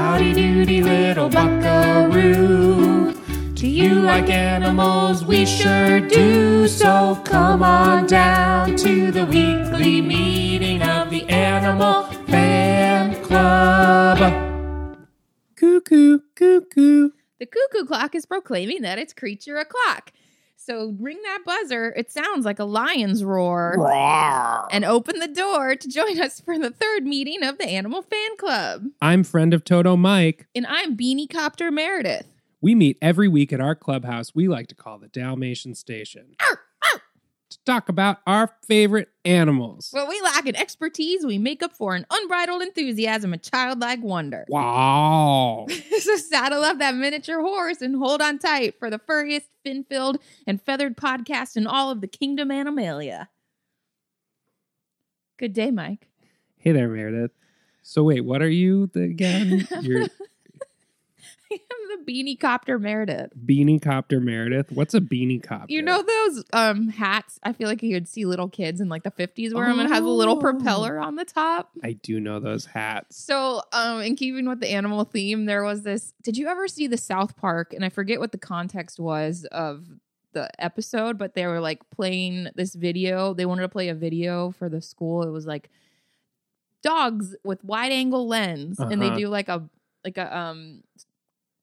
Howdy doody little buckaroo. Do you like animals? We sure do. So come on down to the weekly meeting of the Animal Fan Club. Cuckoo, cuckoo. The cuckoo clock is proclaiming that it's creature o'clock. So ring that buzzer. It sounds like a lion's roar. And open the door to join us for the third meeting of the Animal Fan Club. I'm friend of Toto Mike. And I'm Beanie Copter Meredith. We meet every week at our clubhouse we like to call the Dalmatian Station to talk about our favorite animals. What we lack in expertise, we make up for an unbridled enthusiasm and childlike wonder. Wow. so saddle up that miniature horse and hold on tight for the furriest, fin-filled, and feathered podcast in all of the kingdom Animalia. Good day, Mike. Hey there, Meredith. So wait, what are you again? You're am the beanie copter Meredith. beanie copter Meredith. What's a beanie copter? You know those um hats? I feel like you would see little kids in like the 50s wear them and has a little Oh. propeller on the top. I do know those hats. So, um, in keeping with the animal theme, there was this. Did you ever see the South Park? And I forget what the context was of the episode, but they were like playing this video. They wanted to play a video for the school. It was like dogs with wide angle lens, and they Uh-huh. do like a like a um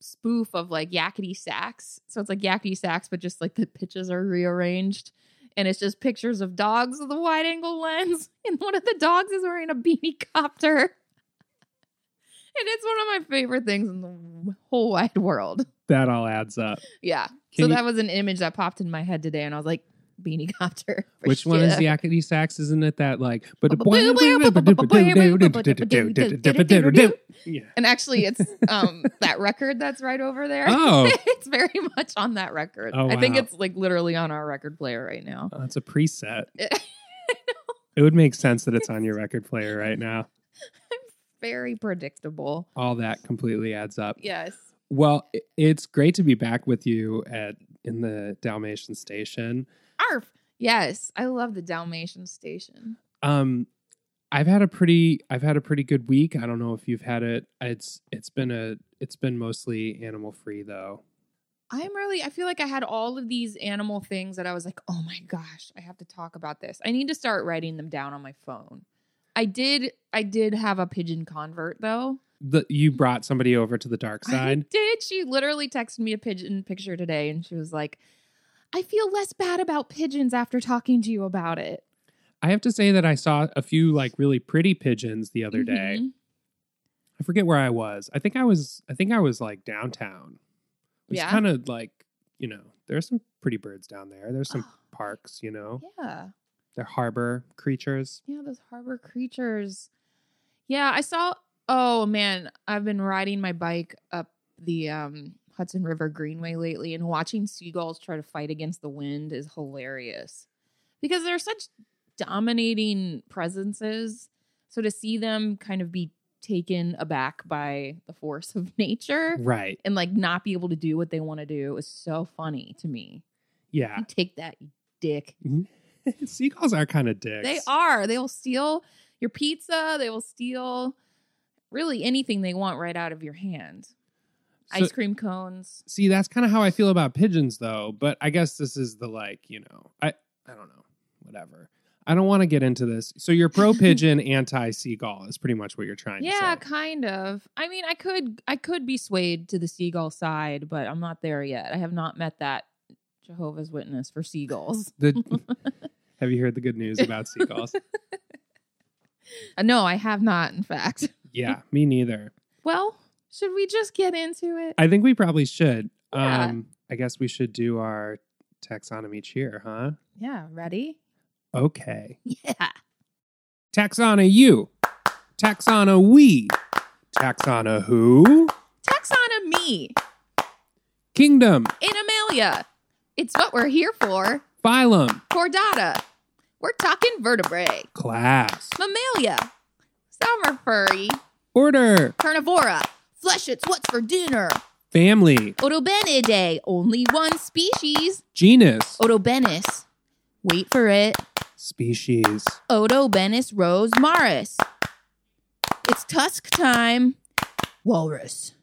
spoof of like yakety sax. So it's like yakety sax, but just like the pitches are rearranged. And it's just pictures of dogs with a wide angle lens. And one of the dogs is wearing a beanie copter. And it's one of my favorite things in the whole wide world. That all adds up. Yeah. Can so you- that was an image that popped in my head today. And I was like, beanie copter. Which one is the yakety sax? Isn't it that like? Yeah. And actually, it's um that record that's right over there. Oh. it's very much on that record. Oh, I think it's like literally on our record player right now. Oh, it's a preset. It would make sense that it's on your record player right now. very predictable. All that completely adds up. Yes. Well, it's great to be back with you at in the Dalmatian station. Yes. I love the Dalmatian station. Um, I've had a pretty I've had a pretty good week. I don't know if you've had it. It's it's been a it's been mostly animal free though. I'm really, I feel like I had all of these animal things that I was like, oh my gosh, I have to talk about this. I need to start writing them down on my phone. I did, I did have a pigeon convert though. The you brought somebody over to the dark I side. did. She literally texted me a pigeon picture today and she was like, I feel less bad about pigeons after talking to you about it. I have to say that I saw a few like really pretty pigeons the other day. Mhm. I forget where I was. I think I was I think I was like downtown. It's Yeah? kind of like, you know, there's some pretty birds down there. There's some Oh. parks, you know. Yeah. They're harbor creatures. Yeah, those harbor creatures. Yeah, I saw oh man, I've been riding my bike up the um Hudson River Greenway lately and watching seagulls try to fight against the wind is hilarious. Because they're such dominating presences. So to see them kind of be taken aback by the force of nature Right. and like not be able to do what they want to do is so funny to me. Yeah. You take that, you dick. Mm-hmm. Seagulls are kind of dicks. They are. They will steal your pizza. They will steal really anything they want right out of your hand. So- Ice cream cones. See, that's kind of how I feel about pigeons though, but I guess this is the like, you know, I I don't know. Whatever. I don't want to get into this. So you're pro pigeon, anti seagull is pretty much what you're trying Yeah, to say. kind of. I mean, I could I could be swayed to the seagull side, but I'm not there yet. I have not met that Jehovah's Witness for seagulls. The, have you heard the good news about seagulls? Uh, no, I have not, in fact. yeah, me neither. Well, should we just get into it? I think we probably should. Yeah. Um, I guess we should do our taxonomy cheer, huh? yeah, ready? Okay. Yeah. Taxana you. Taxana we. Taxana who? Taxonomy Kingdom. in Amelia. It's what we're here for. Phylum. Chordata. We're talking vertebrae. Class. Mammalia. Are furry. Order. Carnivora. Flesh it's what's for dinner. Family. Odobenidae. Only one species. Genus. Odobenus. Wait for it. Species. Odobenus rosmarus. It's tusk time. walrus.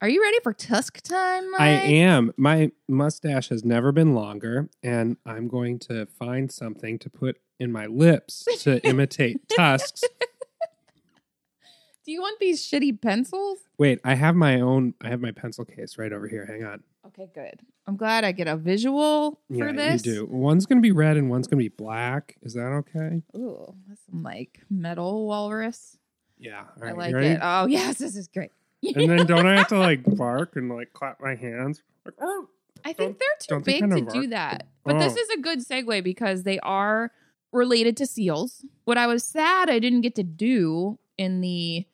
Are you ready for tusk time? Mike? I am. My mustache has never been longer, and I'm going to find something to put in my lips to imitate tusks. Do you want these shitty pencils? Wait, I have my own. I have my pencil case right over here. Hang on. Okay, good. I'm glad I get a visual for yeah, this. you do. One's going to be red and one's going to be black. Is that okay? Ooh, that's some like metal walrus. Yeah. All I like it. Oh yes, this is great. And then don't I have to like bark and like clap my hands? Like, oh. I think they're too big to of do that. But this Oh. is a good segue because they are related to seals. What I was sad I didn't get to do in the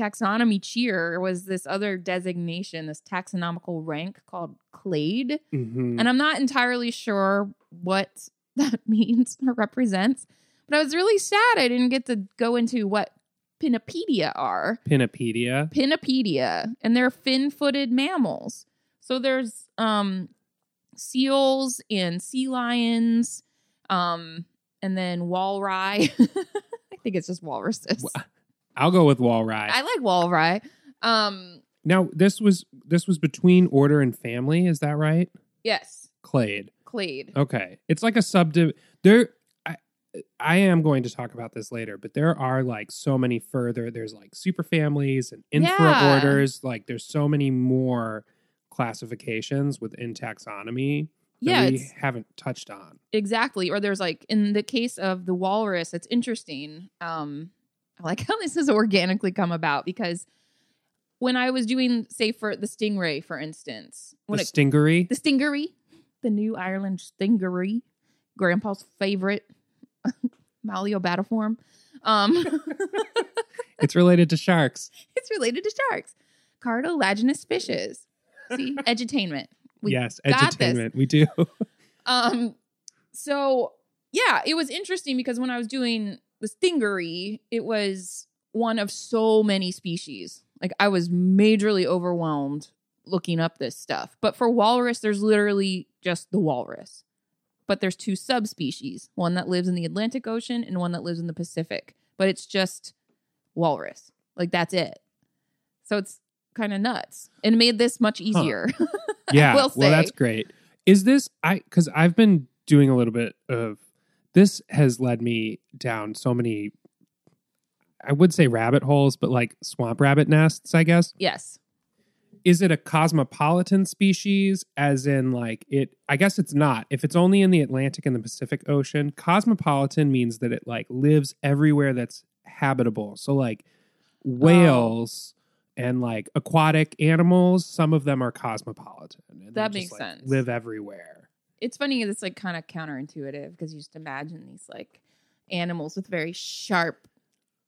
taxonomy cheer was this other designation, this taxonomical rank called clade. Mhm. And I'm not entirely sure what that means or represents. But I was really sad I didn't get to go into what Pinnipedia are. Pinnipedia. Pinnipedia, and they're fin-footed mammals. So there's um seals and sea lions, um, and then walrus. I think it's just walruses. Wha- I'll go with Walry. I like walrus. Um, now this was this was between order and family. Is that right? yes, Clade. clade. Okay, it's like a subdiv. There, I, I am going to talk about this later, but there are like so many further. There's like super families and infra Yeah. orders. Like there's so many more classifications within taxonomy that Yeah, we haven't touched on. exactly. Or there's like in the case of the walrus, it's interesting. Um, I like how this has organically come about because when I was doing, say, for the stingray, for instance, when the it stingaree. the stingaree, the new Ireland stingaree, Grandpa's favorite Myliobatiform. Um, it's related to sharks. it's related to sharks, cartilaginous fishes. See, edutainment. We yes, edutainment. We do. Um, so yeah, it was interesting because when I was doing the stingaree, it was one of so many species. Like I was majorly overwhelmed looking up this stuff. But for walrus, there's literally just the walrus. But there's two subspecies, one that lives in the Atlantic Ocean and one that lives in the Pacific. But it's just walrus. Like that's it. So it's kind of nuts. And made this much easier. yeah. will Well, that's great. Is this I? Because I've been doing a little bit of. This has led me down so many. I would say rabbit holes, but like swamp rabbit nests, I guess. yes. is it a cosmopolitan species as in like it i guess it's not if it's only in the atlantic and the pacific ocean cosmopolitan means that it like lives everywhere that's habitable so like whales and like aquatic animals some of them are cosmopolitan That just, makes like, sense. live everywhere it's funny it's like kind of counterintuitive because you just imagine these like animals with very sharp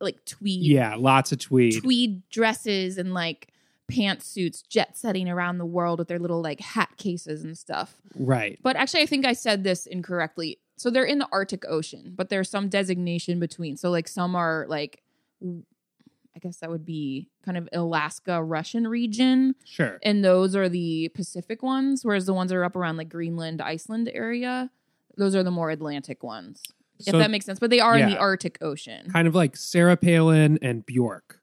like tweed yeah lots of tweed. tweed dresses and like pantsuits jet setting around the world with their little like hat cases and stuff. Right. But actually i think i said this incorrectly. So they're in the arctic ocean but there's some designation between so like some are like i guess that would be kind of alaska russian region sure and those are the Pacific ones, whereas the ones that are up around like Greenland, Iceland area, those are the more Atlantic ones. if that makes sense. But they are in the. Arctic Ocean. kind of like sarah palin and bjork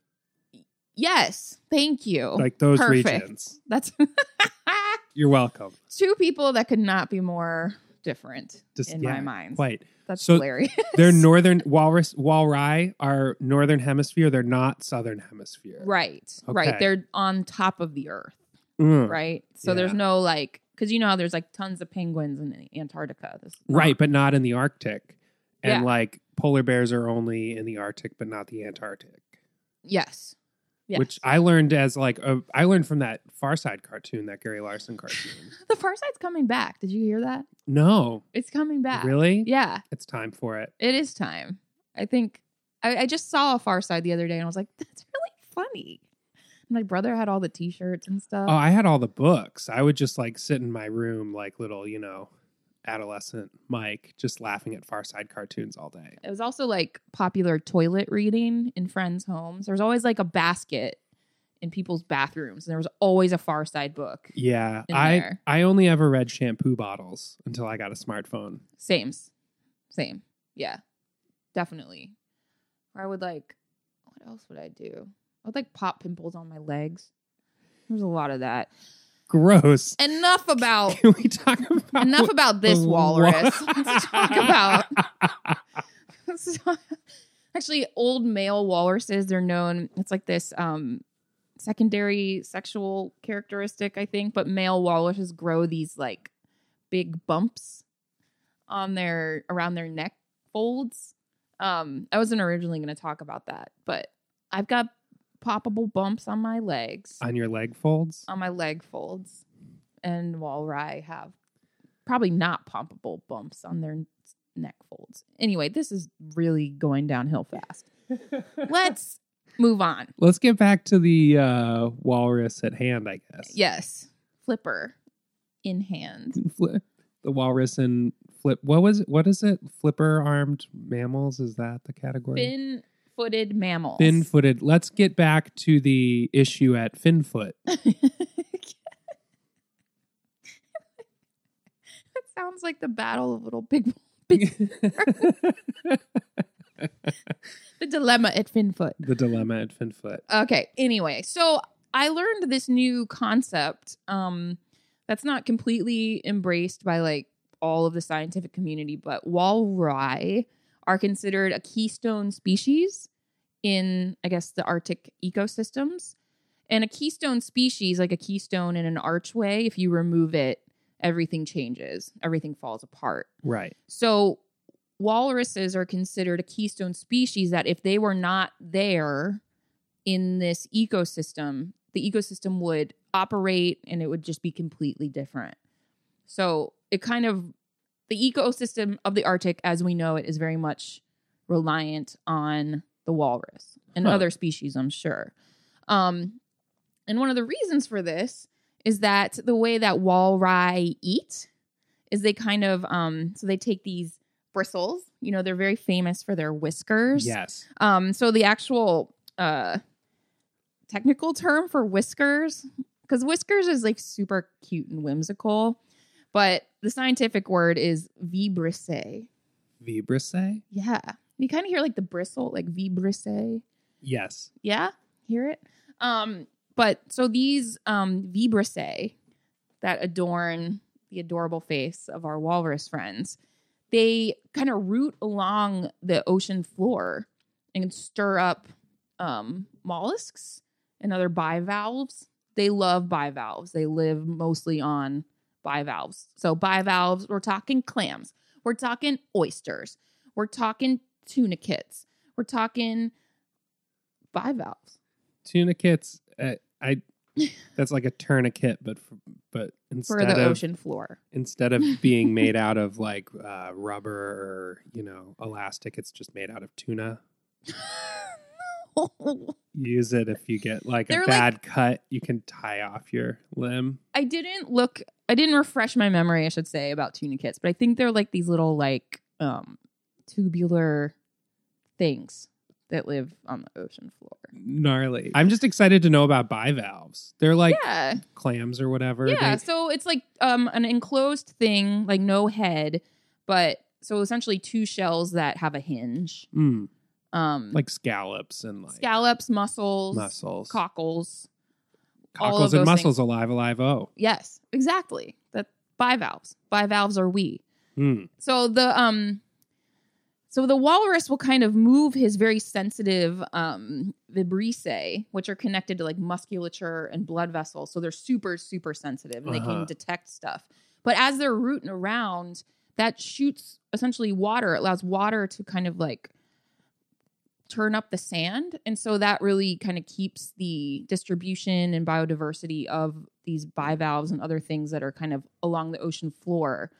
Yes, thank you. like those Perfect. regions That's you're welcome two people that could not be more different Just- in yeah, my mind. quite That's So hilarious. They're northern walrus walrus are northern hemisphere. They're not southern hemisphere. right, Okay. right. They're on top of the Earth, Mm. right? So there's no like, because you know how there's like tons of penguins in Antarctica. This Right, but not in the Arctic. And Yeah. like polar bears are only in the Arctic, but not the Antarctic. Yes. Yes. Which I learned as like a, I learned from that Far Side cartoon, that Gary Larson cartoon. the Far Side's coming back. Did you hear that? no, It's coming back. really? Yeah. It's time for it. It is time. I think I, I just saw a Far Side the other day and I was like, that's really funny. My brother had all the T-shirts and stuff. Oh, I had all the books. I would just like sit in my room like little, you know, adolescent Mike, just laughing at Far Side cartoons all day. It was also like popular toilet reading in friends' homes. There was always like a basket in people's bathrooms, and there was always a Far Side book. Yeah, I there. I only ever read shampoo bottles until I got a smartphone. Same, same, yeah, definitely. Or I would like, what else would I do? I would like pop pimples on my legs. There's a lot of that. Gross. Enough about Can we talk about enough about this walrus. wa- Let's talk about let's talk- actually old male walruses. They're known. It's like this um secondary sexual characteristic, I think. But male walruses grow these like big bumps on their around their neck folds. Um, I wasn't originally going to talk about that, but I've got poppable bumps on my legs on your leg folds? on my leg folds, and Walry have probably not poppable bumps on their neck folds. Anyway, this is really going downhill fast. Let's move on. Let's get back to the uh, walrus at hand, I guess. Yes, flipper in hand. Fli- the walrus and flip. What was it? What is it? Flipper armed mammals? Is that the category? Fin footed mammals. Fin footed. Let's get back to the issue at Finfoot. That sounds like the battle of little big, big the dilemma at Finfoot. the dilemma at Finfoot. Okay. Anyway, so I learned this new concept um, that's not completely embraced by like all of the scientific community, but walrus are considered a keystone species in, I guess, the Arctic ecosystems. And a keystone species, like a keystone in an archway, if you remove it, everything changes, everything falls apart. Right. So walruses are considered a keystone species that if they were not there in this ecosystem, the ecosystem would operate and it would just be completely different. So it kind of the ecosystem of the Arctic as we know it is very much reliant on the walrus and Huh. other species, I'm sure. Um, and one of the reasons for this is that the way that walrus eat is they kind of um so they take these bristles, you know, they're very famous for their whiskers. Yes. Um so the actual uh technical term for whiskers cuz whiskers is like super cute and whimsical, but the scientific word is vibrissae. Vibrissae? Yeah. You kind of hear like the bristle like vibrissae. Yes. Yeah, hear it. Um, but so these um vibrissae that adorn the adorable face of our walrus friends, they kind of root along the ocean floor and stir up um mollusks and other bivalves. They love bivalves. They live mostly on bivalves. So bivalves, we're talking clams, we're talking oysters, we're talking tunicates, we're talking bivalves. Tunicates. Uh, I. That's like a tourniquet, but for, but instead for the of ocean floor. instead of being made out of like uh, rubber or you know elastic, it's just made out of tuna. You use it if you get like They're a like- bad cut. You can tie off your limb. I didn't look. I didn't refresh my memory. I should say about tunicates, but I think they're like these little like um tubular things that live on the ocean floor. Gnarly. I'm just excited to know about bivalves. They're like yeah, clams or whatever. yeah. They- So it's like um an enclosed thing, like no head, but so essentially two shells that have a hinge. Mm, Um, like scallops and like scallops, mussels, mussels, cockles. cockles and mussels alive, alive. Oh, Yes, exactly. That bivalves. Bivalves are we. Mm. So the um so the walrus will kind of move his very sensitive um vibrissae, which are connected to like musculature and blood vessels. So they're super, super sensitive and they Uh-huh. can detect stuff. But as they're rooting around, that shoots essentially water. It allows water to kind of like turn up the sand. And so that really kind of keeps the distribution and biodiversity of these bivalves and other things that are kind of along the ocean floor.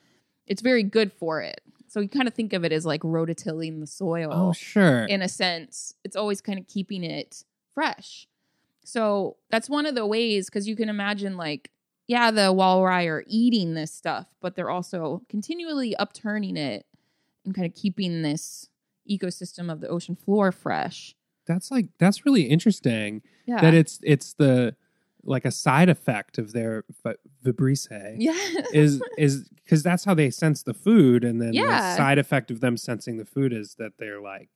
It's very good for it. So you kind of think of it as like rototilling the soil oh, sure. in a sense. It's always kind of keeping it fresh. So that's one of the ways because you can imagine like, yeah, the walrus are eating this stuff, but they're also continually upturning it and kind of keeping this ecosystem of the ocean floor fresh. that's like that's really interesting. Yeah. That it's it's the like a side effect of their vi- vibrissae. yeah. is is because that's how they sense the food, and then Yeah. the side effect of them sensing the food is that they're like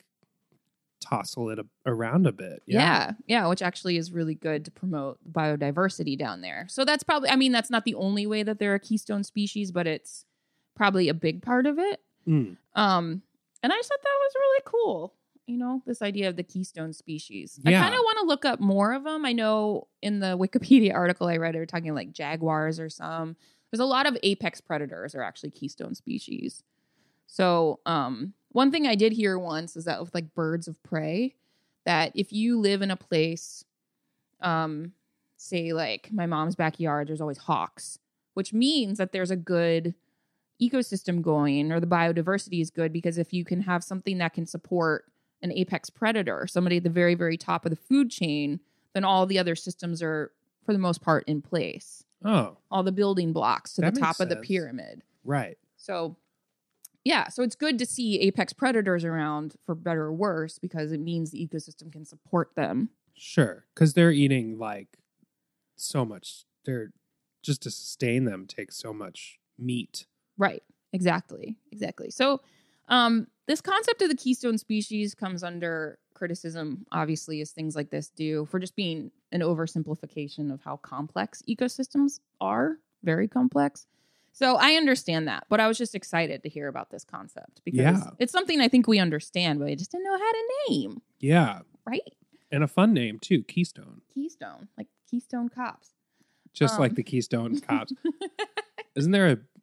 tossle it a- around a bit. Yeah. yeah, which actually is really good to promote biodiversity down there. So that's probably, I mean, that's not the only way that they're a keystone species, but it's probably a big part of it. Mm. Um, and I just thought that was really cool. You know, this idea of the keystone species. I kind of want to look up more of them. I know in the Wikipedia article I read, they were talking like jaguars or some. There's a lot of apex predators are actually keystone species. So, um, one thing I did hear once is that with like birds of prey, that if you live in a place, um, say like my mom's backyard, there's always hawks, which means that there's a good ecosystem going or the biodiversity is good because if you can have something that can support an apex predator, somebody at the very, very top of the food chain, then all the other systems are, for the most part, in place. Oh, All the building blocks to That the top of the pyramid. right. So, yeah, so it's good to see apex predators around for better or worse because it means the ecosystem can support them. Sure. Because they're eating like so much. They're just to sustain them takes so much meat. Right. Exactly. Exactly. So, um, this concept of the keystone species comes under criticism, obviously, as things like this do, for just being an oversimplification of how complex ecosystems are. Very complex. So I understand that, but I was just excited to hear about this concept because Yeah. it's something I think we understand, but I just didn't know how to name. Yeah. Right? And a fun name too, Keystone. Keystone, like Keystone Cops. Just Um. like the Keystone Cops. Isn't there a, a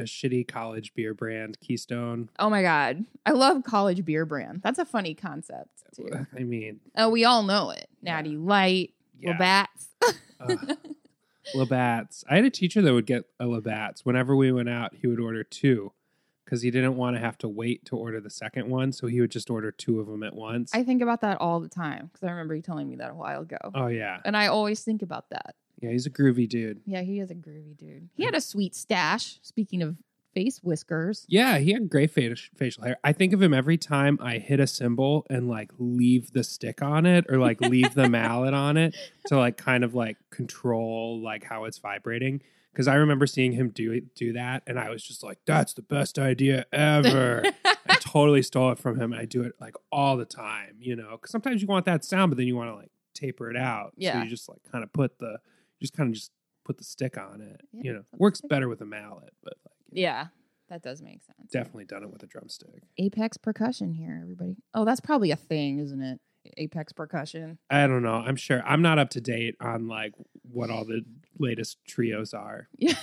shitty college beer brand, Keystone? Oh my god, I love college beer brand. That's a funny concept too. I mean, Oh, we all know it. Natty Light, yeah. Labatt's. Ugh. Labatt's. I had a teacher that would get a Labatt's. Whenever we went out, he would order two because he didn't want to have to wait to order the second one. So he would just order two of them at once. I think about that all the time because I remember you telling me that a while ago, oh, yeah. and I always think about that. Yeah, he's a groovy dude. Yeah, he is a groovy dude. He had a sweet stash. Speaking of face whiskers, Yeah, he had great facial facial hair. I think of him every time I hit a cymbal and like leave the stick on it or like leave the mallet on it to like kind of like control like how it's vibrating. Because I remember seeing him do do that, and I was just like, "That's the best idea ever." I totally stole it from him. I do it like all the time, you know. Because sometimes you want that sound, but then you want to like taper it out. Yeah. So you just like kind of put the, just kind of just put the stick on it. Yeah, you know, works better with a mallet, but like, yeah, that does make sense. definitely done it with a drumstick. Apex percussion here, everybody. Oh, that's probably a thing, isn't it? Apex percussion. I don't know. I'm sure I'm not up to date on like what all the latest trios are. Yeah.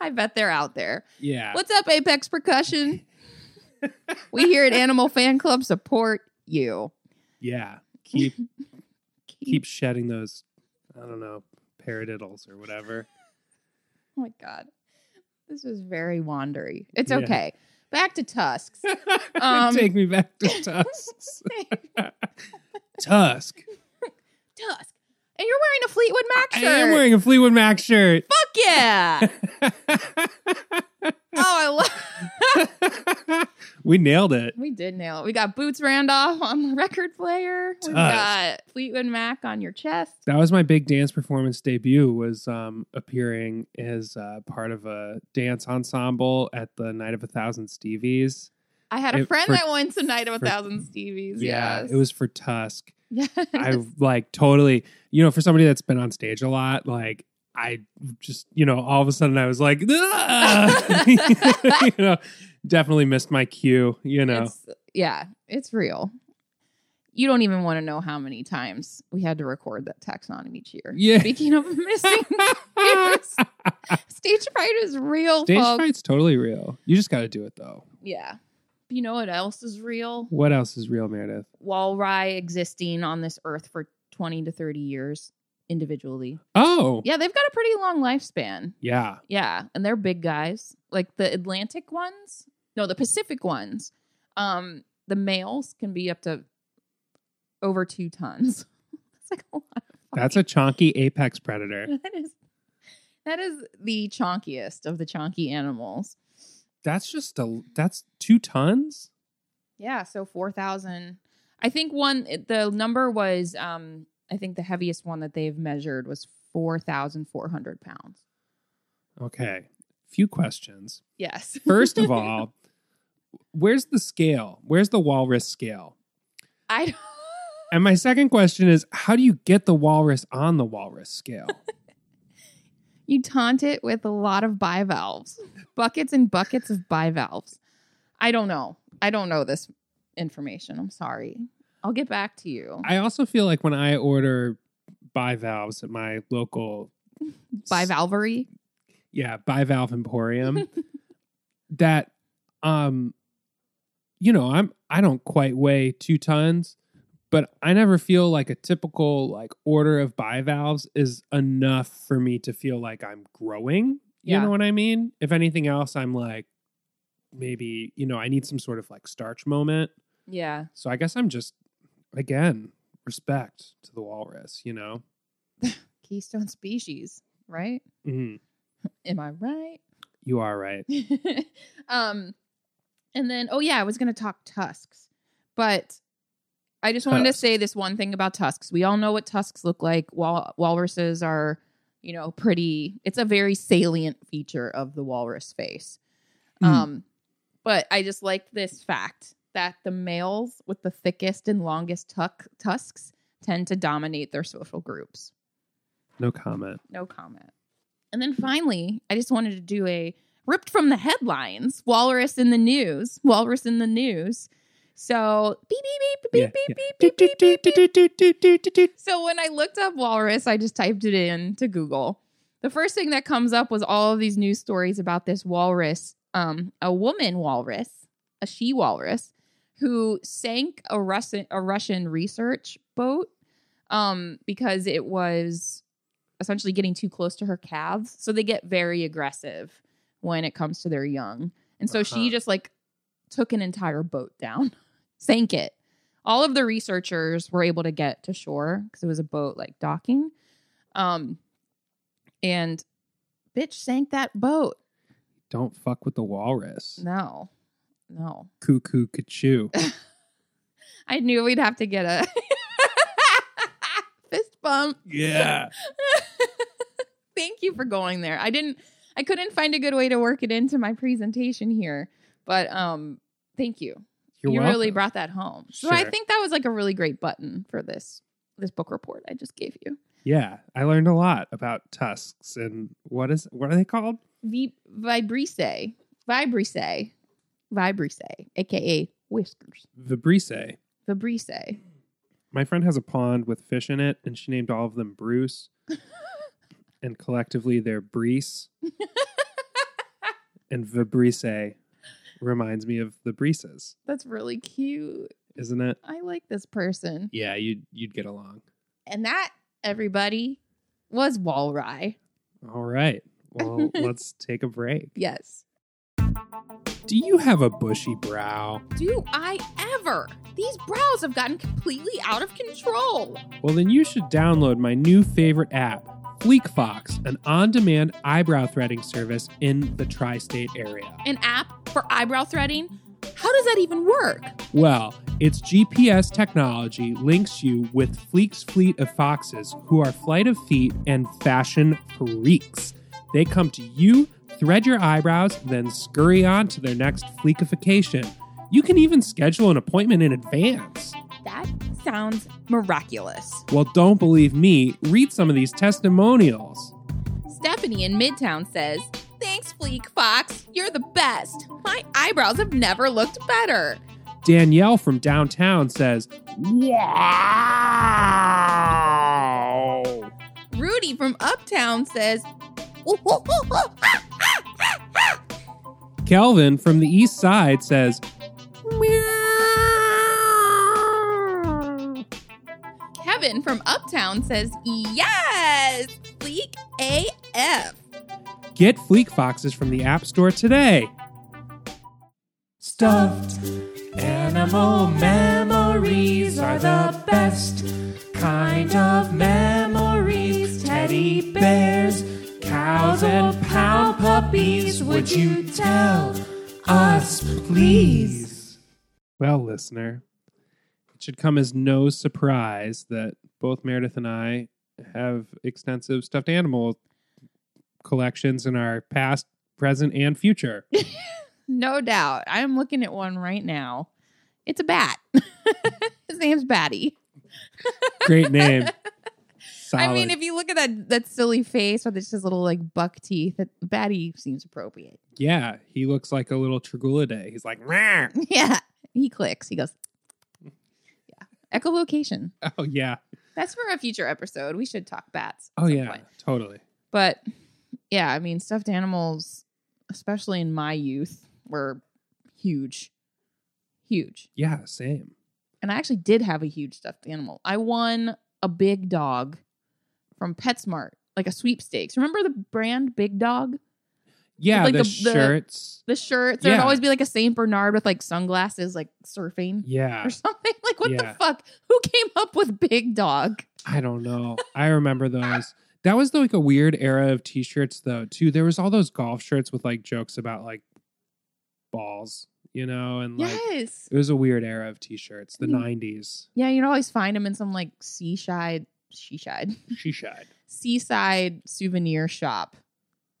I bet they're out there. Yeah. What's up, Apex Percussion? we here at Animal Fan Club support you. Yeah. Keep keep shedding those I don't know, paradiddles or whatever. Oh my god. This is very wandery. It's Yeah. okay. Back to tusks. Um, Take me back to tusks. Tusk. Tusk. And you're wearing a Fleetwood Mac shirt. I am wearing a Fleetwood Mac shirt. Fuck yeah. oh, I love we nailed it. We did nail it. We got Boots Randolph on the record player. We've got Fleetwood Mac on your chest. That was my big dance performance debut. Was um, appearing as uh, part of a dance ensemble at the Night of a Thousand Stevies. I had a It- friend for- that went to Night of a for- Thousand Stevies. Yeah, yes. it was for Tusk. Yeah. I like totally, you know, for somebody that's been on stage a lot, like I just, you know, all of a sudden I was like, you know, definitely missed my cue, you know. It's, yeah, it's real. You don't even want to know how many times we had to record that taxonomy cheer. Yeah. Speaking of missing years, stage fright is real, Stage folks. fright's totally real. You just got to do it though. Yeah. You know what else is real? What else is real, Meredith? Walry existing on this earth for 20 to 30 years individually. Oh, Yeah, they've got a pretty long lifespan. yeah. Yeah, and they're big guys. Like the Atlantic ones, no, the Pacific ones. Um, the males can be up to over two tons. That's like a lot. Of That's a chonky apex predator. that is that is the chonkiest of the chonky animals. That's just a that's two tons. Yeah, so four thousand. I think one the number was um I think the heaviest one that they've measured was four thousand four hundred pounds. Okay, few questions. Yes. First of all, where's the scale? Where's the walrus scale? I don't- And my second question is how do you get the walrus on the walrus scale? you taunt it with a lot of bivalves, buckets and buckets of bivalves. I don't know. I don't know this information. I'm sorry. I'll get back to you. I also feel like when I order bivalves at my local Bivalvery. yeah, bivalve emporium that um you know, I'm I don't quite weigh 2 tons, but I never feel like a typical like order of bivalves is enough for me to feel like I'm growing. You Yeah. know what I mean? If anything else, I'm like maybe, you know, I need some sort of like starch moment. Yeah. So I guess I'm just again, respect to the walrus, you know. Keystone species, right? Mm-hmm. Am I right? You are right. um, and then oh yeah, I was gonna talk tusks, but I just wanted to say this one thing about tusks. We all know what tusks look like. Wal- walruses are, you know, pretty. It's a very salient feature of the walrus face. Mm. Um, but I just liked this fact that the males with the thickest and longest tuck tusks tend to dominate their social groups. No comment. No comment. And then finally, I just wanted to do a ripped from the headlines walrus in the news. Walrus in the news. So beep, beep, beep, beep, beep, beep, beep, beep, beep, beep. So when I looked up walrus, I just typed it in to Google. The first thing that comes up was all of these news stories about this walrus, um, a woman walrus, a she walrus, who sank a Russian a Russian research boat um, because it was essentially getting too close to her calves. So they get very aggressive when it comes to their young, and so she Uh-huh. just like took an entire boat down, sank it all of the researchers were able to get to shore because it was a boat like docking. Um, and bitch sank that boat. Don't fuck with the walrus. No, no. Cuckoo kachoo. I knew we'd have to get a fist bump. Yeah. Thank you for going there. I didn't. I couldn't find a good way to work it into my presentation here, but um, thank you. You're you welcome. really brought that home. So I think that was like a really great button for this this book report I just gave you. Yeah, I learned a lot about tusks and what is what are they called? V- Vibrise. Vibrise. Vibrise, aka whiskers. Vibrise. Vibrise. My friend has a pond with fish in it, and she named all of them Bruce, and collectively they're Brees. and Vibrise reminds me of the Breeses, That's really cute. isn't it? I like this person. Yeah, you'd you'd get along. And that, everybody, was Walry. All right. Well, let's take a break. Yes. Do you have a bushy brow? Do I ever? These brows have gotten completely out of control. Well, then you should download my new favorite app, FleekFox, an on demand eyebrow threading service in the tri state area. An app for eyebrow threading? How does that even work? Well, its GPS technology links you with Fleek's fleet of foxes who are flight of feet and fashion freaks. They come to you, thread your eyebrows, then scurry on to their next fleekification. You can even schedule an appointment in advance. That sounds miraculous. Well, don't believe me, read some of these testimonials. Stephanie in Midtown says, Thanks, Fleek Fox. You're the best. My eyebrows have never looked better. Danielle from downtown says, Wow! Rudy from Uptown says, Kelvin from the east side says, Kevin from Uptown says, Yes, Fleek AF. Get Fleek Foxes from the App Store today. Stuffed animal memories are the best kind of memories. Teddy bears, cows, and pound puppies. Would you tell us, please? Well, listener, it should come as no surprise that both Meredith and I have extensive stuffed animal collections in our past, present, and future. No doubt. I'm looking at one right now. It's a bat. His name's Batty. Great name. I mean, if you look at that that silly face with his little like buck teeth, that Batty seems appropriate. yeah, he looks like a little Tragullidae. He's like, "Meow." Yeah. He clicks. He goes. Echolocation. oh yeah, That's for a future episode. We should talk bats. oh yeah, point. totally. But yeah, I mean, stuffed animals, especially in my youth, were huge. Huge. Yeah, same. And I actually did have a huge stuffed animal. I won a big dog from PetSmart, like a sweepstakes. Remember the brand Big Dog? Yeah, like the, the- the- shirts. The shirts. There would Yeah. always be like a Saint Bernard with like sunglasses, like surfing yeah, or something. Like, what Yeah. the fuck? Who came up with Big Dog? I don't know. I remember those. That was like a weird era of t-shirts though, too. There was all those golf shirts with like jokes about like balls, you know, and like yes. it was a weird era of t-shirts, the Mm. 90s. Yeah, you'd always find them in some like seaside, seaside, She shied seaside souvenir shop.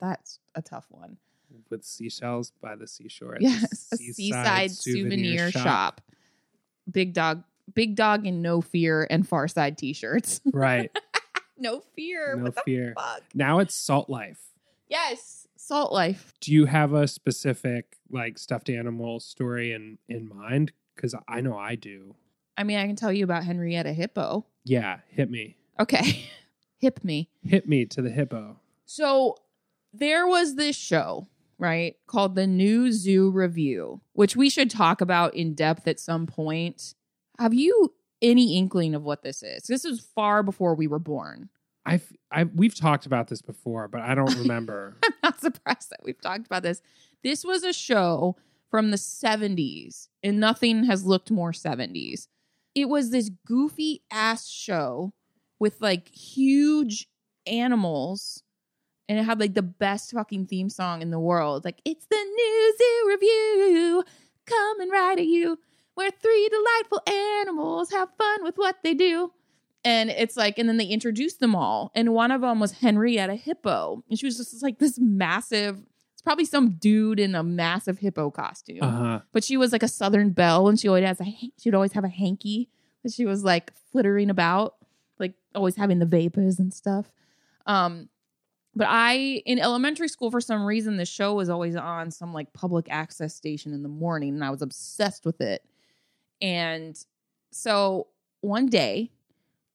That's a tough one. with seashells by the seashore. Yes, the a seaside souvenir, shop. Big dog, big dog, and no fear and Far Side t-shirts. Right. no fear. No what the fear. fuck? Now it's Salt Life. Yes, Salt Life. Do you have a specific like stuffed animal story in in mind? Because I know I do. I mean, I can tell you about Henrietta Hippo. Yeah, hit me. Okay, hip me. Hit me to the hippo. So there was this show, right, called the New Zoo Revue, which we should talk about in depth at some point. Have you any inkling of what this is? This is far before we were born. I've I we've talked about this before, but I don't remember. I'm not surprised that we've talked about this. This was a show from the 70s, and nothing has looked more 70s. It was this goofy ass show with like huge animals, and it had like the best fucking theme song in the world. Like, it's the new zoo revue coming right at you, where three delightful animals have fun with what they do. And it's like, and then they introduced them all. And one of them was Henrietta Hippo. And she was just like this massive, it's probably some dude in a massive hippo costume. Uh-huh. But she was like a Southern belle and she always has a, she'd always have a hanky that she was like flittering about, like always having the vapors and stuff. Um, but I, in elementary school, for some reason, the show was always on some like public access station in the morning and I was obsessed with it. And so one day,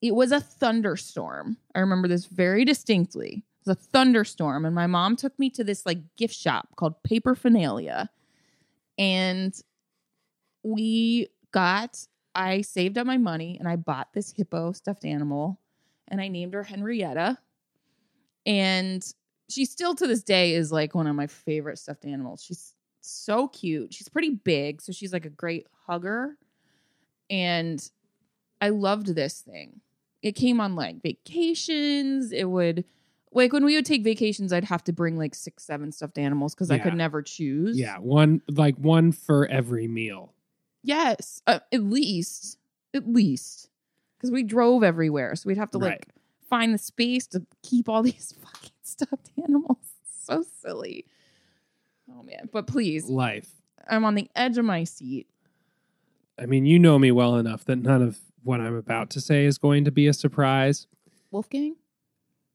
it was a thunderstorm. I remember this very distinctly. It was a thunderstorm, and my mom took me to this like gift shop called Paper Finalia, and we got. I saved up my money and I bought this hippo stuffed animal, and I named her Henrietta. And she still to this day is like one of my favorite stuffed animals. She's so cute. She's pretty big, so she's like a great hugger. And I loved this thing. It came on like vacations. It would like when we would take vacations, I'd have to bring like six, seven stuffed animals because I could never choose. Yeah, one like one for every meal. Yes. Uh, at least. At least. Because we drove everywhere. So we'd have to like Right. Find the space to keep all these fucking stuffed animals. So silly. Oh man. But please, Life. I'm on the edge of my seat. I mean, you know me well enough that none of what I'm about to say is going to be a surprise. Wolfgang?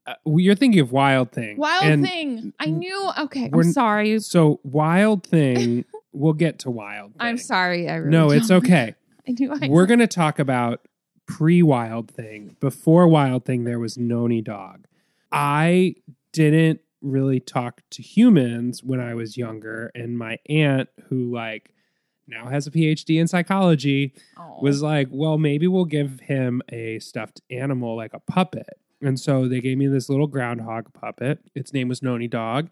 Uh, you're thinking of Wild Thing. Wild and Thing. I knew. Okay. I'm sorry. So Wild Thing, we'll get to Wild Thing. I'm sorry. I really No, it's don't. okay. I knew I We're going to talk about pre Wild Thing. Before Wild Thing, there was Noni Dog. I didn't really talk to humans when I was younger, and my aunt, who like now has a PhD in psychology, Oh. was like, well, maybe we'll give him a stuffed animal, like a puppet. And so they gave me this little groundhog puppet. Its name was Noni Dog.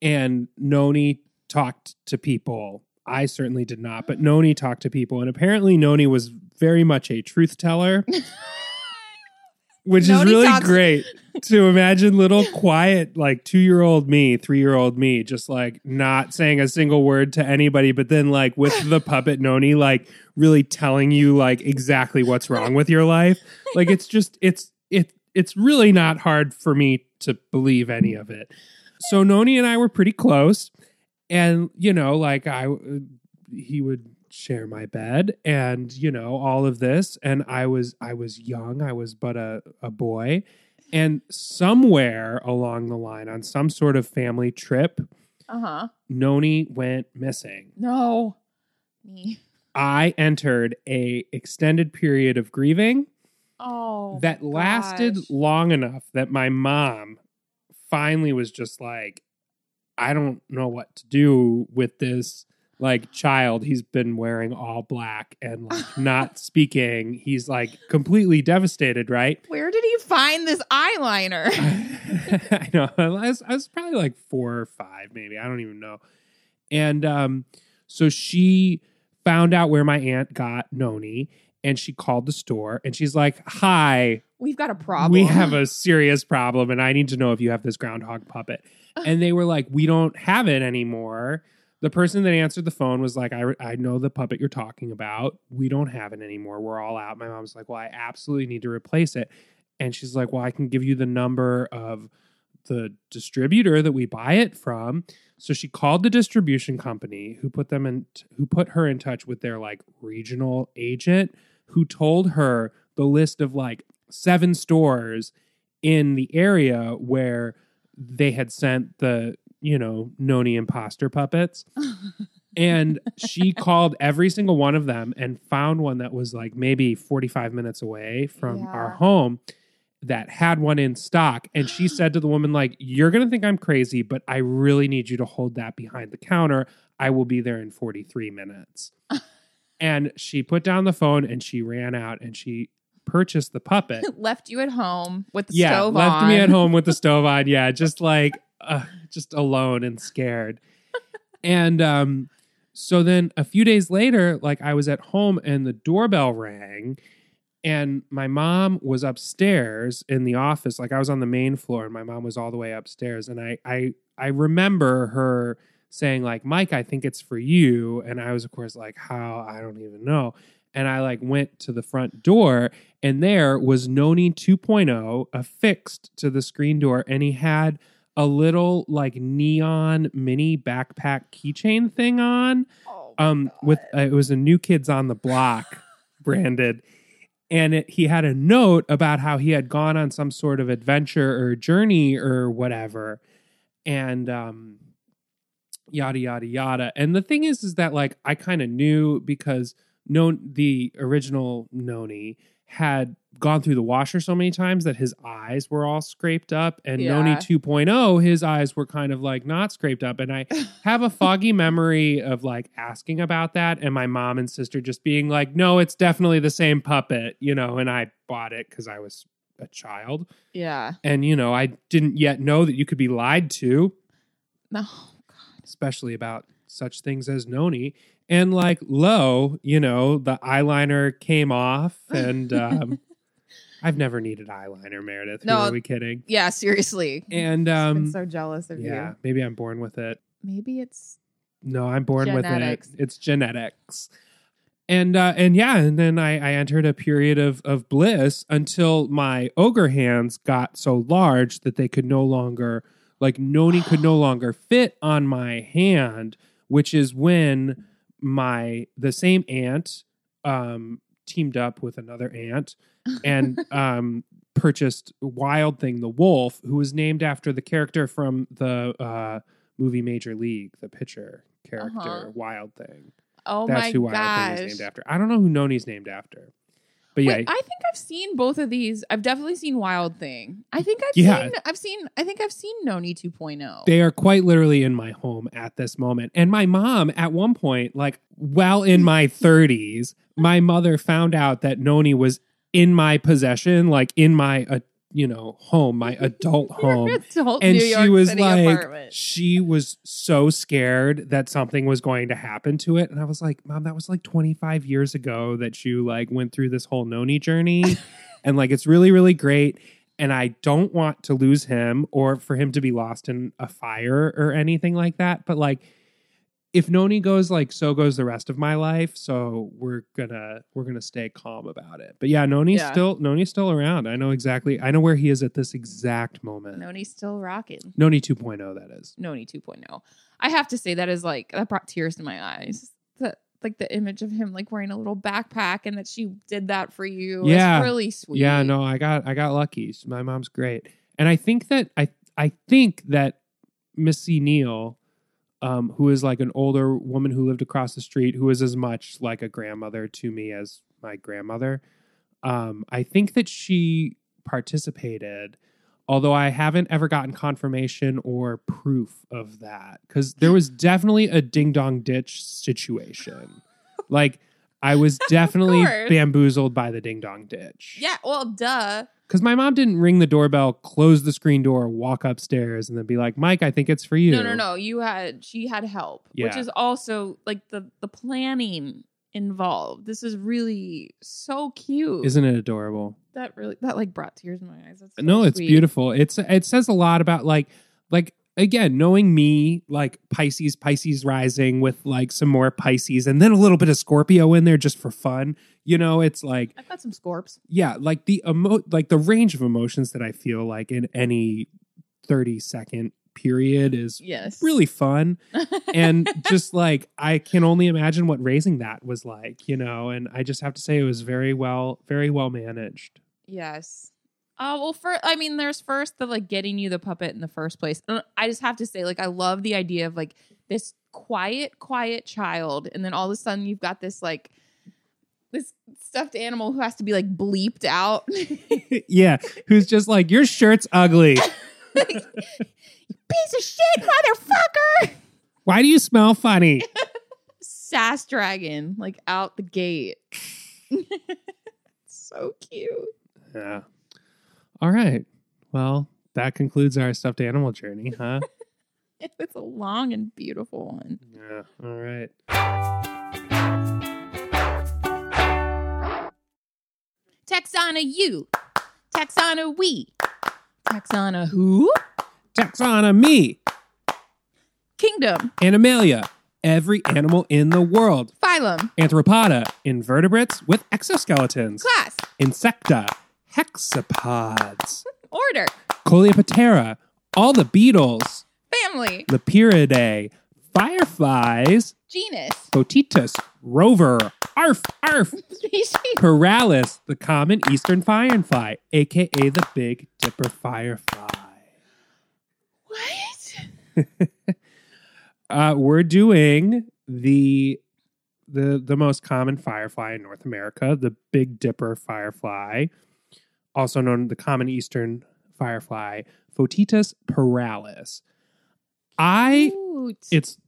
And Noni talked to people. I certainly did not, but Noni talked to people. And apparently, Noni was very much a truth teller, which is really talks- great to imagine little quiet, like two year old me, three year old me, just like not saying a single word to anybody, but then like with the puppet Noni, like really telling you like exactly what's wrong with your life. Like it's just it's it it's really not hard for me to believe any of it. So Noni and I were pretty close, and you know, like I he would share my bed and you know all of this and i was i was young i was but a, a boy and somewhere along the line on some sort of family trip Uh huh. noni went missing No. Me. i entered a extended period of grieving Oh. that lasted gosh. long enough that my mom finally was just like i don't know what to do with this like child he's been wearing all black and like not speaking he's like completely devastated right Where did he find this eyeliner? i know I was, I was probably like four or five maybe i don't even know and um so she found out where my aunt got noni and she called the store and she's like hi We've got a problem. we have a serious problem and I need to know if you have this groundhog puppet. And they were like, we don't have it anymore. The person that answered the phone was like, I, I know the puppet you're talking about. We don't have it anymore. We're all out. My mom's like, well, I absolutely need to replace it. And she's like, well, I can give you the number of the distributor that we buy it from. So she called the distribution company who put them in who put her in touch with their like regional agent who told her the list of like seven stores in the area where they had sent the, you know, Noni imposter puppets. and she called every single one of them and found one that was like maybe 45 minutes away from Yeah. our home that had one in stock and she said to the woman like you're going to think I'm crazy but I really need you to hold that behind the counter I will be there in 43 minutes and she put down the phone and she ran out and she purchased the puppet left you at home with the stove on. yeah, stove left on. me at home with the stove on. Yeah, just like uh, just alone and scared. and um, so then a few days later, like I was at home and the doorbell rang, and my mom was upstairs in the office. Like I was on the main floor, and my mom was all the way upstairs. And I I I remember her saying like, "Mike, I think it's for you," and I was of course like, "How? I don't even know." And I like went to the front door and there was Noni 2.0 affixed to the screen door and he had a little like neon mini backpack keychain thing on Oh, um with uh, it was a new kids on the block branded and it, he had a note about how he had gone on some sort of adventure or journey or whatever and um yada yada yada. And the thing is is that like i kind of knew because no the original noni had gone through the washer so many times that his eyes were all scraped up and noni 2.0 his eyes were kind of like not scraped up and i have a foggy memory of like asking about that and my mom and sister just being like no it's definitely the same puppet you know and i bought it because i was a child yeah. and you know i didn't yet know that you could be lied to No. especially about such things as noni and like lo you know the eyeliner came off and um i've never needed eyeliner meredith No. who are we kidding Yeah, seriously. and I'm um so jealous of you. yeah maybe i'm born with it Maybe it's no i'm born Genetics. with it it's genetics and uh and yeah and then i i entered a period of of bliss until my ogre hands got so large that they could no longer like noni could no longer fit on my hand which is when my the same aunt um teamed up with another aunt and um purchased wild thing the wolf who was named after the character from the uh movie major league the pitcher character Uh-huh. wild thing oh that's my who wild gosh. thing is named after i don't know who noni's named after but yeah Wait, I think I've seen both of these. I've definitely seen Wild Thing. I think I've Yeah. seen I've seen I think I've seen Noni oh. 2.0. They are quite literally in my home at this moment. And my mom, at one point, like well in my 30s, my mother found out that Noni was in my possession, like in my, uh, you know, home, my adult home. adult And New she York was City like, apartment. she was so scared that something was going to happen to it. And I was like, Mom, that was like 25 years ago that you like went through this whole Noni journey. and like, it's really, really great. And I don't want to lose him or for him to be lost in a fire or anything like that. But like, if Noni goes, like so goes the rest of my life. So we're gonna we're gonna stay calm about it. But yeah, Noni's Yeah. still Noni's still around. I know exactly. I know where he is at this exact moment. Noni's still rocking. Noni 2.0, that is. Noni 2.0. I have to say that is like that brought tears to my eyes. That like the image of him like wearing a little backpack and that she did that for you. Yeah. It's really sweet. Yeah, no, I got I got lucky. My mom's great, and I think that I I think that Missy Neal, um, who is like an older woman who lived across the street, who is as much like a grandmother to me as my grandmother. Um, I think that she participated, although I haven't ever gotten confirmation or proof of that because there was definitely a ding dong ditch situation. like I was definitely course. bamboozled by the ding dong ditch. Yeah, well, duh. Because my mom didn't ring the doorbell, close the screen door, walk upstairs, and then be like, Mike, I think it's for you. No, no, no. You had she had help, which is also like the the planning involved. This is really so cute. Isn't it adorable? that really that like brought tears in my eyes? That's so no, it's sweet. beautiful. It's it says a lot about like like again, knowing me, like Pisces, Pisces rising with like some more Pisces and then a little bit of Scorpio in there just for fun. You know, it's like I've got some scorps. yeah, like the emo like the range of emotions that I feel like in any 30 second period is Yes, really fun. and just like I can only imagine what raising that was like, you know, and I just have to say it was very well, very well managed. Yes. Uh, well, for I mean, there's first the like getting you the puppet in the first place. And I just have to say, like, I love the idea of like this quiet, quiet child, and then all of a sudden you've got this like this stuffed animal who has to be like bleeped out. yeah, who's just like your shirt's ugly. Piece of shit, motherfucker! Why do you smell funny? Sass dragon, like out the gate. so cute. Yeah. All right. Well, that concludes our stuffed animal journey, huh? It's a long and beautiful one. yeah. All right. Texana you. Texana we. Texana who? Taxonomy, Kingdom. Animalia, every animal in the world. Phylum. Arthropoda, invertebrates with exoskeletons. Class. Insecta, hexapods. Order. Coleoptera, all the beetles, Family. Lampyridae, fireflies, Genus. Photinus, rover, arf, arf, Species. Pyralis, the common eastern firefly, aka the Big Dipper firefly. What? Uh, we're doing the the the most common firefly in North America, the Big Dipper firefly, also known the common eastern firefly, Photinus pyralis. I Cute. it's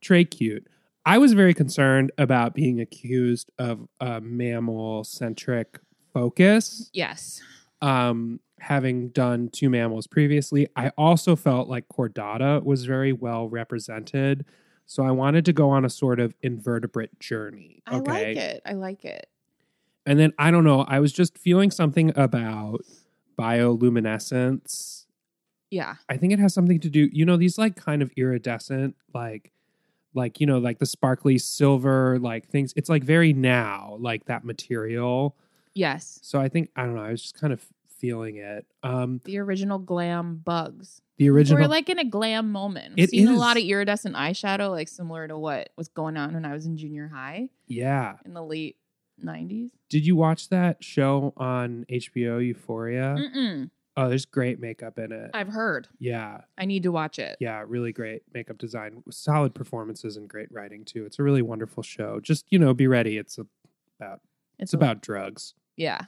Trey cute. I was very concerned about being accused of a mammal centric focus. yes. Um, having done two mammals previously, I also felt like chordata was very well represented. So I wanted to go on a sort of invertebrate journey. I like it. I like it. And then I don't know, I was just feeling something about bioluminescence Yeah. I think it has something to do, you know, these like kind of iridescent, like, like you know, like the sparkly silver, like things. It's like very now, like that material. Yes. So I think I don't know. I was just kind of feeling it. Um, The original glam bugs. the original, We're like in a glam moment. It I've seen a lot of iridescent eyeshadow, like similar to what was going on when I was in junior high yeah. in the late 90s. Did you watch that show on HBO, Euphoria? Mm-mm. Oh, there's great makeup in it. I've heard. yeah, I need to watch it. yeah, really great makeup design, solid performances, and great writing too. It's a really wonderful show. Just you know, be ready. It's about it's a- about drugs. Yeah.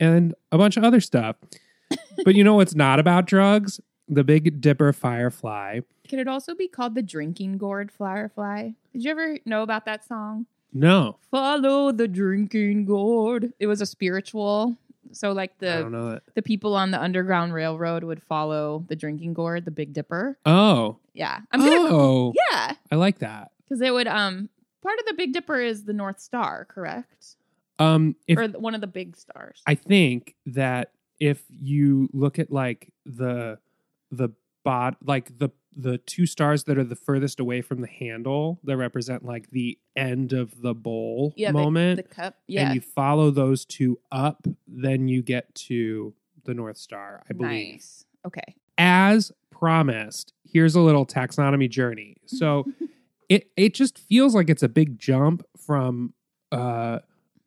and a bunch of other stuff. but you know what's not about drugs? The Big Dipper Firefly. Can it also be called the drinking gourd firefly? Did you ever know about that song? No, Follow the drinking gourd. It was a spiritual. So like I don't the know that. the people on the Underground Railroad would follow the drinking gourd, the Big Dipper. Oh, Yeah. I'm gonna oh, Yeah. I like that. Because it would um part of the Big Dipper is the North Star, correct? Um, if or one of the big stars. I think that if you look at like the the bot like the the two stars that are the furthest away from the handle that represent like the end of the bowl yeah, moment The, the cup. Yeah. and you follow those two up then you get to the north star i believe Nice. Okay. as promised, here's a little taxonomy journey. So, it it just feels like it's a big jump from uh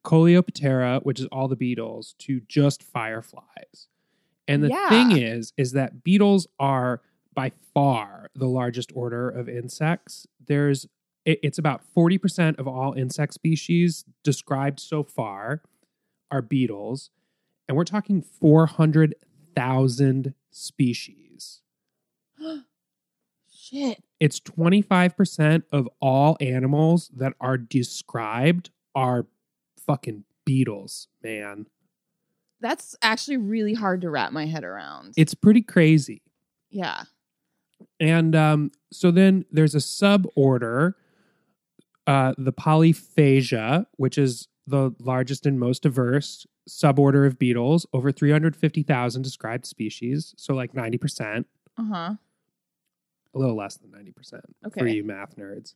Coleoptera, which is all the beetles, to just fireflies. And the Yeah. thing is, is that beetles are by far the largest order of insects. There's it, it's about 40% of all insect species described so far are beetles. And we're talking 400,000 species. Shit. It's 25% of all animals that are described are fucking beetles, man. That's actually really hard to wrap my head around. It's pretty crazy. yeah. And um, so then there's a suborder, uh, the Polyphaga, which is the largest and most diverse suborder of beetles, over 350,000 described species. So, like 90%, Uh huh. a little less than 90% okay. for you math nerds.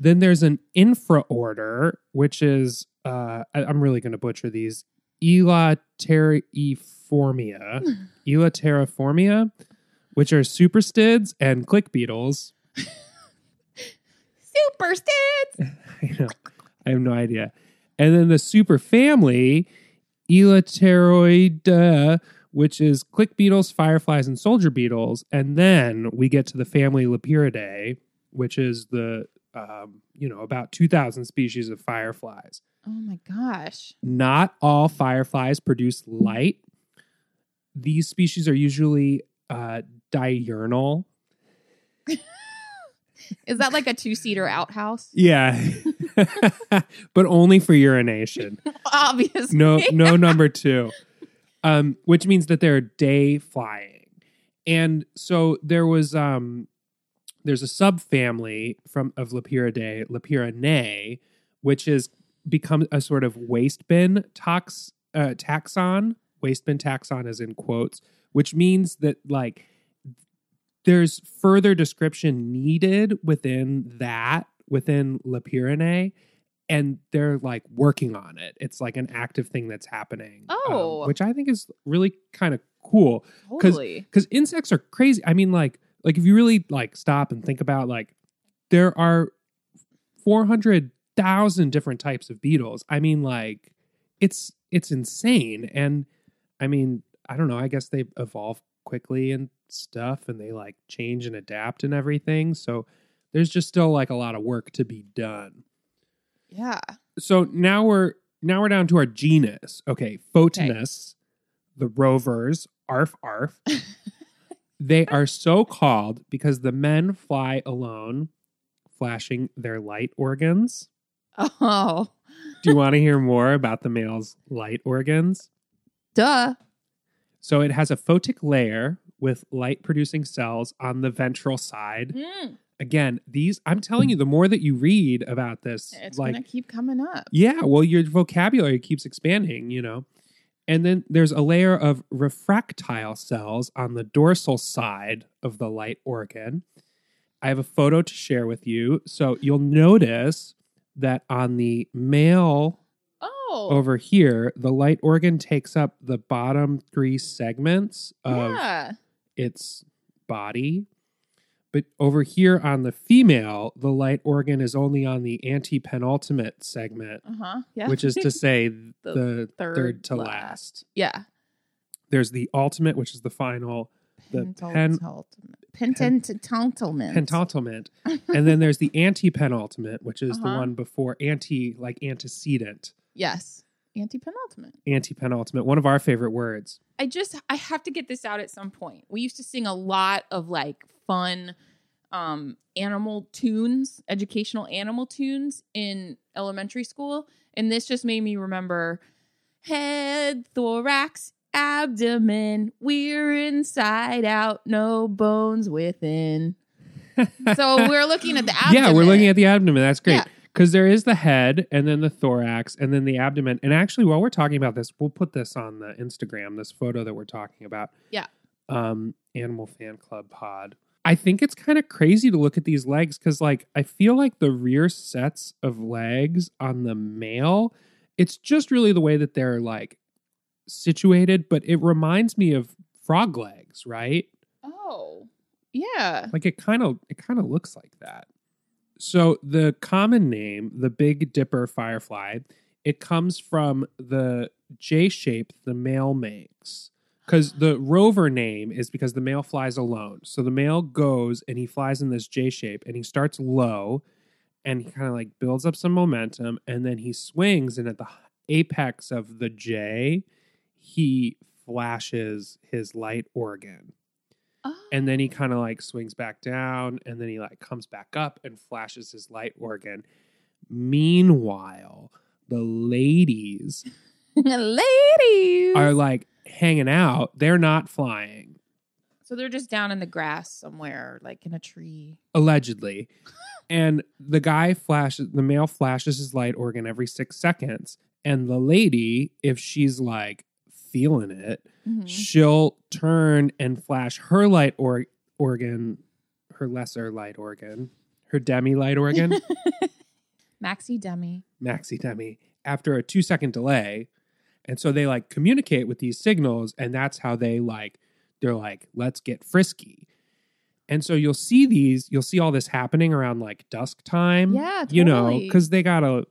Then there's an infraorder, which is, uh, I, I'm really going to butcher these, Elateriformia. Elateriformia, which are buprestids and click beetles. Super stits. I know. I have no idea. And then the super family, Elateroidea, which is click beetles, fireflies, and soldier beetles. And then we get to the family Lampyridae, which is the, um, you know, about 2,000 species of fireflies. Oh my gosh. Not all fireflies produce light. These species are usually uh, diurnal. Is that like a two seater outhouse? Yeah. but only for urination. Obviously. No, no number two. Um, which means that they're day flying. And so there was um there's a subfamily from of Lampyridae, Lampyrinae, which has become a sort of waste bin tox uh, taxon. Waste bin taxon is in quotes, which means that like there's further description needed within that within Lampyrinae and they're like working on it. It's like an active thing that's happening. um, Oh. which I think is really kind of cool Totally. because insects are crazy. I mean, like, like if you really like stop and think about like, there are four hundred thousand different types of beetles. I mean, like, it's it's insane. And I mean, I don't know. I guess they evolve quickly and stuff, and they like change and adapt and everything. So there's just still like a lot of work to be done Yeah. so now we're now we're down to our genus. Okay, Photinus, the rovers, arf arf. they are so called because the men fly alone, flashing their light organs. Oh, Do you want to hear more about the male's light organs? duh. So it has a photic layer with light producing cells on the ventral side. Mm, Again, these I'm telling you, the more that you read about this, it's like gonna keep coming up. Yeah, well, your vocabulary keeps expanding, you know. And then there's a layer of refractile cells on the dorsal side of the light organ. I have a photo to share with you. So you'll notice that on the male Oh, over here, the light organ takes up the bottom three segments of yeah. its body. But over here on the female, the light organ is only on the antepenultimate segment Uh huh. Yeah. which is to say the, third third, to last. last. yeah. There's the ultimate, which is the final the pen- Pentententlement. pentultimate, and then there's the antepenultimate, which is the Uh-huh. one before anti, like antecedent, Yes. Antepenultimate. antepenultimate. One of our favorite words. I just I have to get this out at some point. We used to sing a lot of like fun um animal tunes, educational animal tunes in elementary school, and this just made me remember head, thorax, abdomen, we're inside out, no bones within. so we're looking at the abdomen. Yeah, we're looking at the abdomen. That's great. Yeah. Because there is the head and then the thorax and then the abdomen. And actually, while we're talking about this, we'll put this on the Instagram, this photo that we're talking about. Yeah. Um, Animal Fan Club Pod. I think it's kind of crazy to look at these legs because, like, I feel like the rear sets of legs on the male, it's just really the way that they're like situated, but it reminds me of frog legs, right? Oh. Yeah. Like it kind of it kind of looks like that. So the common name, the Big Dipper firefly, it comes from the J shape the male makes. Because the ah. rover name is because the male flies alone. So the male goes and he flies in this J shape and he starts low and he kind of like builds up some momentum and then he swings and at the apex of the J, he flashes his light organ. Oh. and then he oh. kind of like swings back down and then he like comes back up and flashes his light organ. Meanwhile the ladies ladies! are like hanging out. They're not flying. So they're just down in the grass somewhere, like in a tree. allegedly. And the guy flashes the male flashes his light organ every six seconds. And the lady if she's like feeling it Mhm. she'll turn and flash her light or- organ, her lesser light organ, her demi light organ, Maxi Demi. maxi demi, after a two second delay. And so they like communicate with these signals, and that's how they like, they're like, let's get frisky. And so you'll see these, you'll see all this happening around like dusk time. Yeah, You know, because they gotta,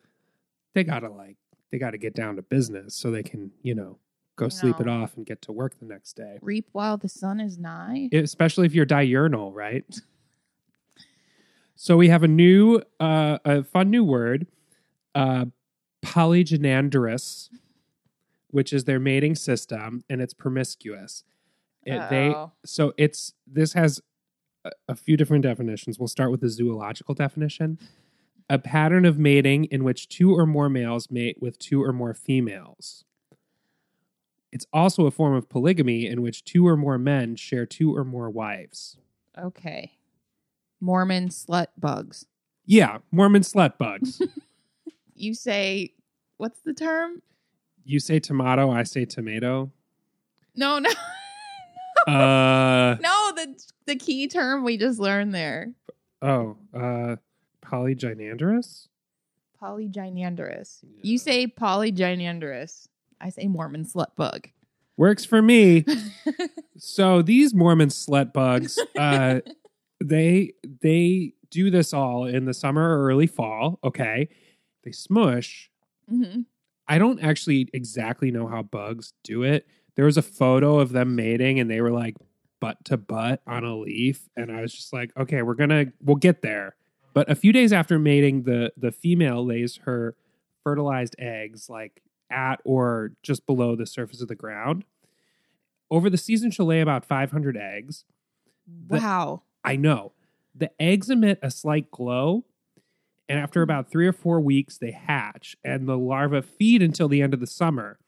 they gotta like, they gotta get down to business so they can, you know, go sleep it off and get to work the next day. Reap while the sun is nigh. especially if you're diurnal, right? So we have a new, uh, a fun new word, uh, polygynandrous, which is their mating system, and it's promiscuous. It- they so it's this has a, a few different definitions. We'll start with the zoological definition: a pattern of mating in which two or more males mate with two or more females. It's also a form of polygamy in which two or more men share two or more wives. Okay. Mormon slut bugs. Yeah, Mormon slut bugs. You say, what's the term? you say tomato, I say tomato. No, no, Uh no. The the key term we just learned there. oh, uh polygynandrous? Polygynandrous. You say polygynandrous. I say Mormon slut bug. Works for me. so these Mormon slut bugs, uh they they do this all in the summer or early fall, okay? They smush. hmm I don't actually exactly know how bugs do it. There was a photo of them mating and they were like butt to butt on a leaf and I was just like, okay, we're going to we'll get there. But a few days after mating, the the female lays her fertilized eggs like at or just below the surface of the ground. Over the season she'll lay about 500 eggs. The- Wow. I know. The eggs emit a slight glow, and after about three or four weeks, they hatch, and the larvae feed until the end of the summer.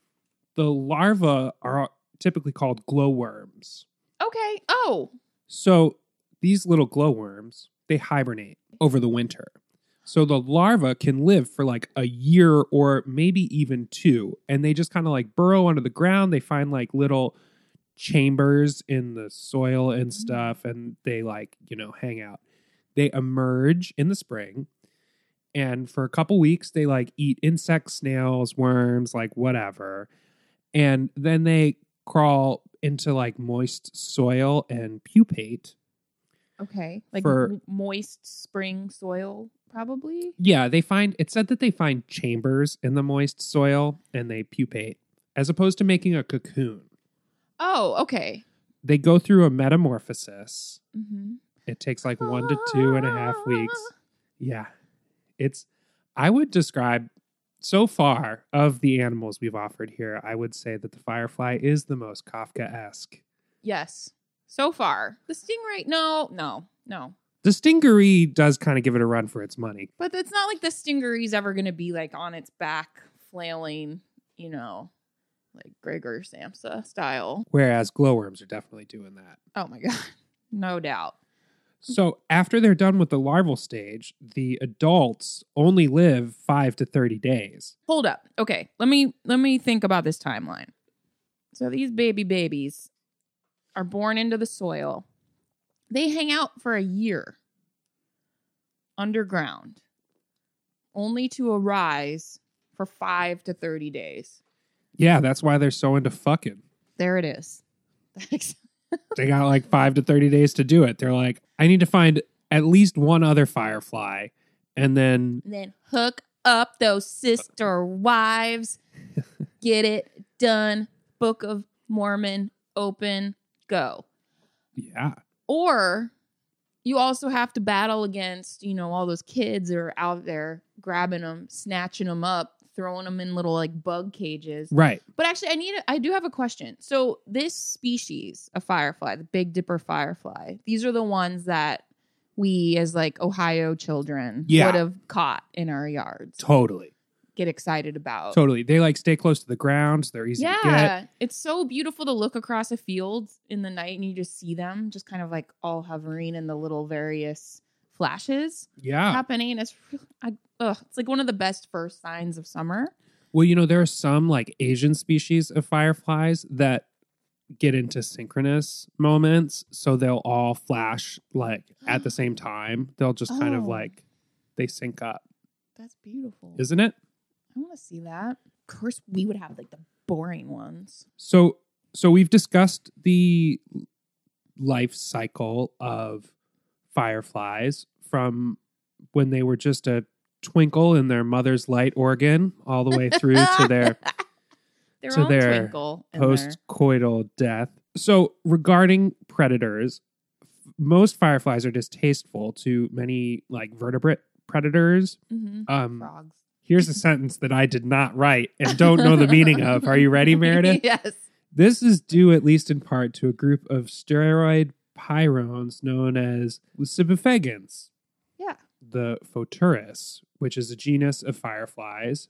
The larvae are typically called glowworms. Okay. Oh. So these little glowworms, they hibernate over the winter. So the larva can live for like a year or maybe even two. And they just kind of like burrow under the ground. They find like little chambers in the soil and mm-hmm. stuff. And they like, you know, hang out. They emerge in the spring. And for a couple weeks, they like eat insects, snails, worms, like whatever. And then they crawl into like moist soil and pupate. Okay. Like For- moist spring soil, probably. Yeah, they find it said that they find chambers in the moist soil and they pupate as opposed to making a cocoon. Oh, okay. They go through a metamorphosis. Mm-hmm. It takes like one to two and a half weeks. Yeah. It's, I would describe so far of the animals we've offered here, I would say that the firefly is the most Kafka esque. Yes. So far, the stingray. No, no, no. The stingaree does kind of give it a run for its money. But it's not like the stingaree's ever going to be like on its back flailing, you know, like Gregor Samsa style. Whereas glowworms are definitely doing that. Oh my god, no doubt. So after they're done with the larval stage, the adults only live five to thirty days. Hold up. Okay, let me let me think about this timeline. So these baby babies are born into the soil. They hang out for a year underground, only to arise for five to thirty days. Yeah, that's why they're so into fucking. There it is. They got like five to thirty days to do it. They're like, I need to find at least one other firefly, and then And then hook up those sister wives. Get it done. Book of Mormon, open, go. yeah, Or you also have to battle against, you know, all those kids that are out there grabbing them, snatching them up, throwing them in little like bug cages. right. But actually, I need a, I do have a question. So this species of firefly, the Big Dipper firefly, these are the ones that we as like Ohio children Yeah. would have caught in our yards, Totally, get excited about. totally. They like stay close to the ground. So they're easy to get. Yeah, it's so beautiful to look across a field in the night and you just see them just kind of like all hovering in the little various flashes Yeah. happening. It's I, ugh, it's like one of the best first signs of summer. Well, you know, there are some like Asian species of fireflies that get into synchronous moments. So they'll all flash like at the same time. They'll just kind of Oh. like they sync up, That's beautiful. isn't it? I want to see that. Of course, we would have like the boring ones. So, so we've discussed the life cycle of fireflies from when they were just a twinkle in their mother's light organ all the way through to their Their To their post-coital death. So, regarding predators, most fireflies are distasteful to many like vertebrate predators. Mhm. Um, Frogs. Here's a sentence that I did not write and don't know the meaning of. Are you ready, Meredith? yes. This is due, at least in part, to a group of steroid pyrones known as lucibufagins. Yeah. The Photuris, which is a genus of fireflies.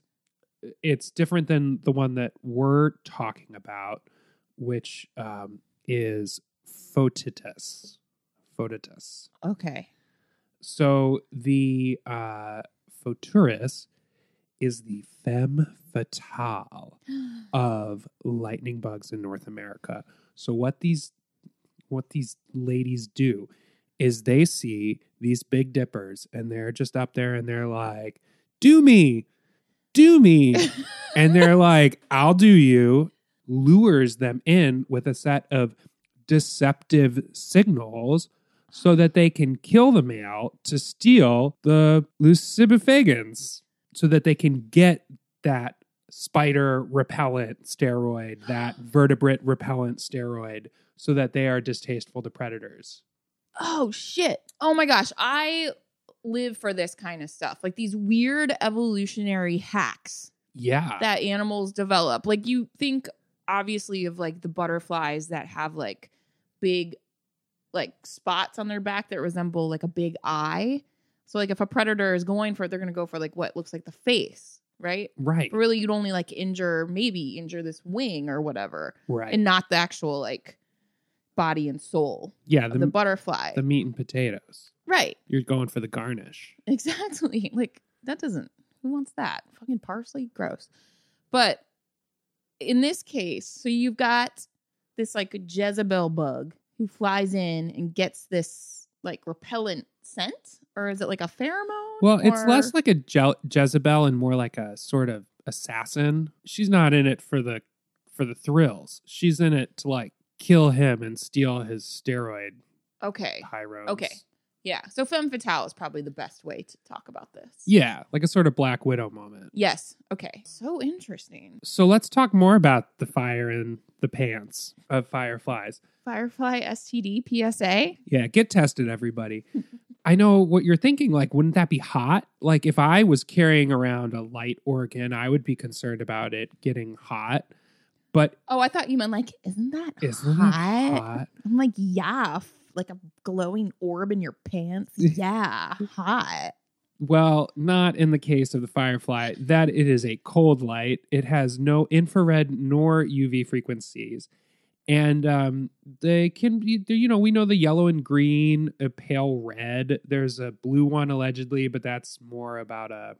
It's different than the one that we're talking about, which um, is Photinus. Photinus. Okay. So the uh, Photuris is the femme fatale of lightning bugs in North America. So what these what these ladies do is they see these big dippers and they're just up there and they're like, "Do me. Do me." and they're like, "I'll do you." Lures them in with a set of deceptive signals so that they can kill the male to steal the lucibufagins so that they can get that spider repellent steroid, that vertebrate repellent steroid, so that they are distasteful to predators. Oh shit. Oh my gosh. I live for this kind of stuff. Like these weird evolutionary hacks Yeah. that animals develop. Like you think obviously of like the butterflies that have like big like spots on their back that resemble like a big eye. So like if a predator is going for it, they're going to go for like what looks like the face, right? right. But really you'd only like injure maybe injure this wing or whatever Right. and not the actual like body and soul yeah, the, the butterfly. the meat and potatoes. right. You're going for the garnish. Exactly. Like that doesn't who wants that? Fucking parsley, gross. But in this case, so you've got this like Jezebel bug who flies in and gets this like repellent scent, or is it like a pheromone? Well, it's less like a Je- Jezebel and more like a sort of assassin. She's not in it for the for the thrills. She's in it to like kill him and steal his steroid okay, pyros. Okay. yeah. So femme fatale is probably the best way to talk about this. Yeah, like a sort of Black Widow moment. Yes. Okay. So interesting. So let's talk more about the fire in the pants of fireflies. Firefly STD PSA. Yeah, get tested, everybody. I know what you're thinking. Like, wouldn't that be hot? Like, if I was carrying around a light organ, I would be concerned about it getting hot. But Oh, I thought you meant like, isn't that isn't hot? it hot? I'm like, yeah, f- like a glowing orb in your pants. Yeah, hot. Well, not in the case of the Firefly. That it is a cold light. It has no infrared nor UV frequencies, and um, they can be. You know, we know the yellow and green, a pale red. There's a blue one allegedly, but that's more about a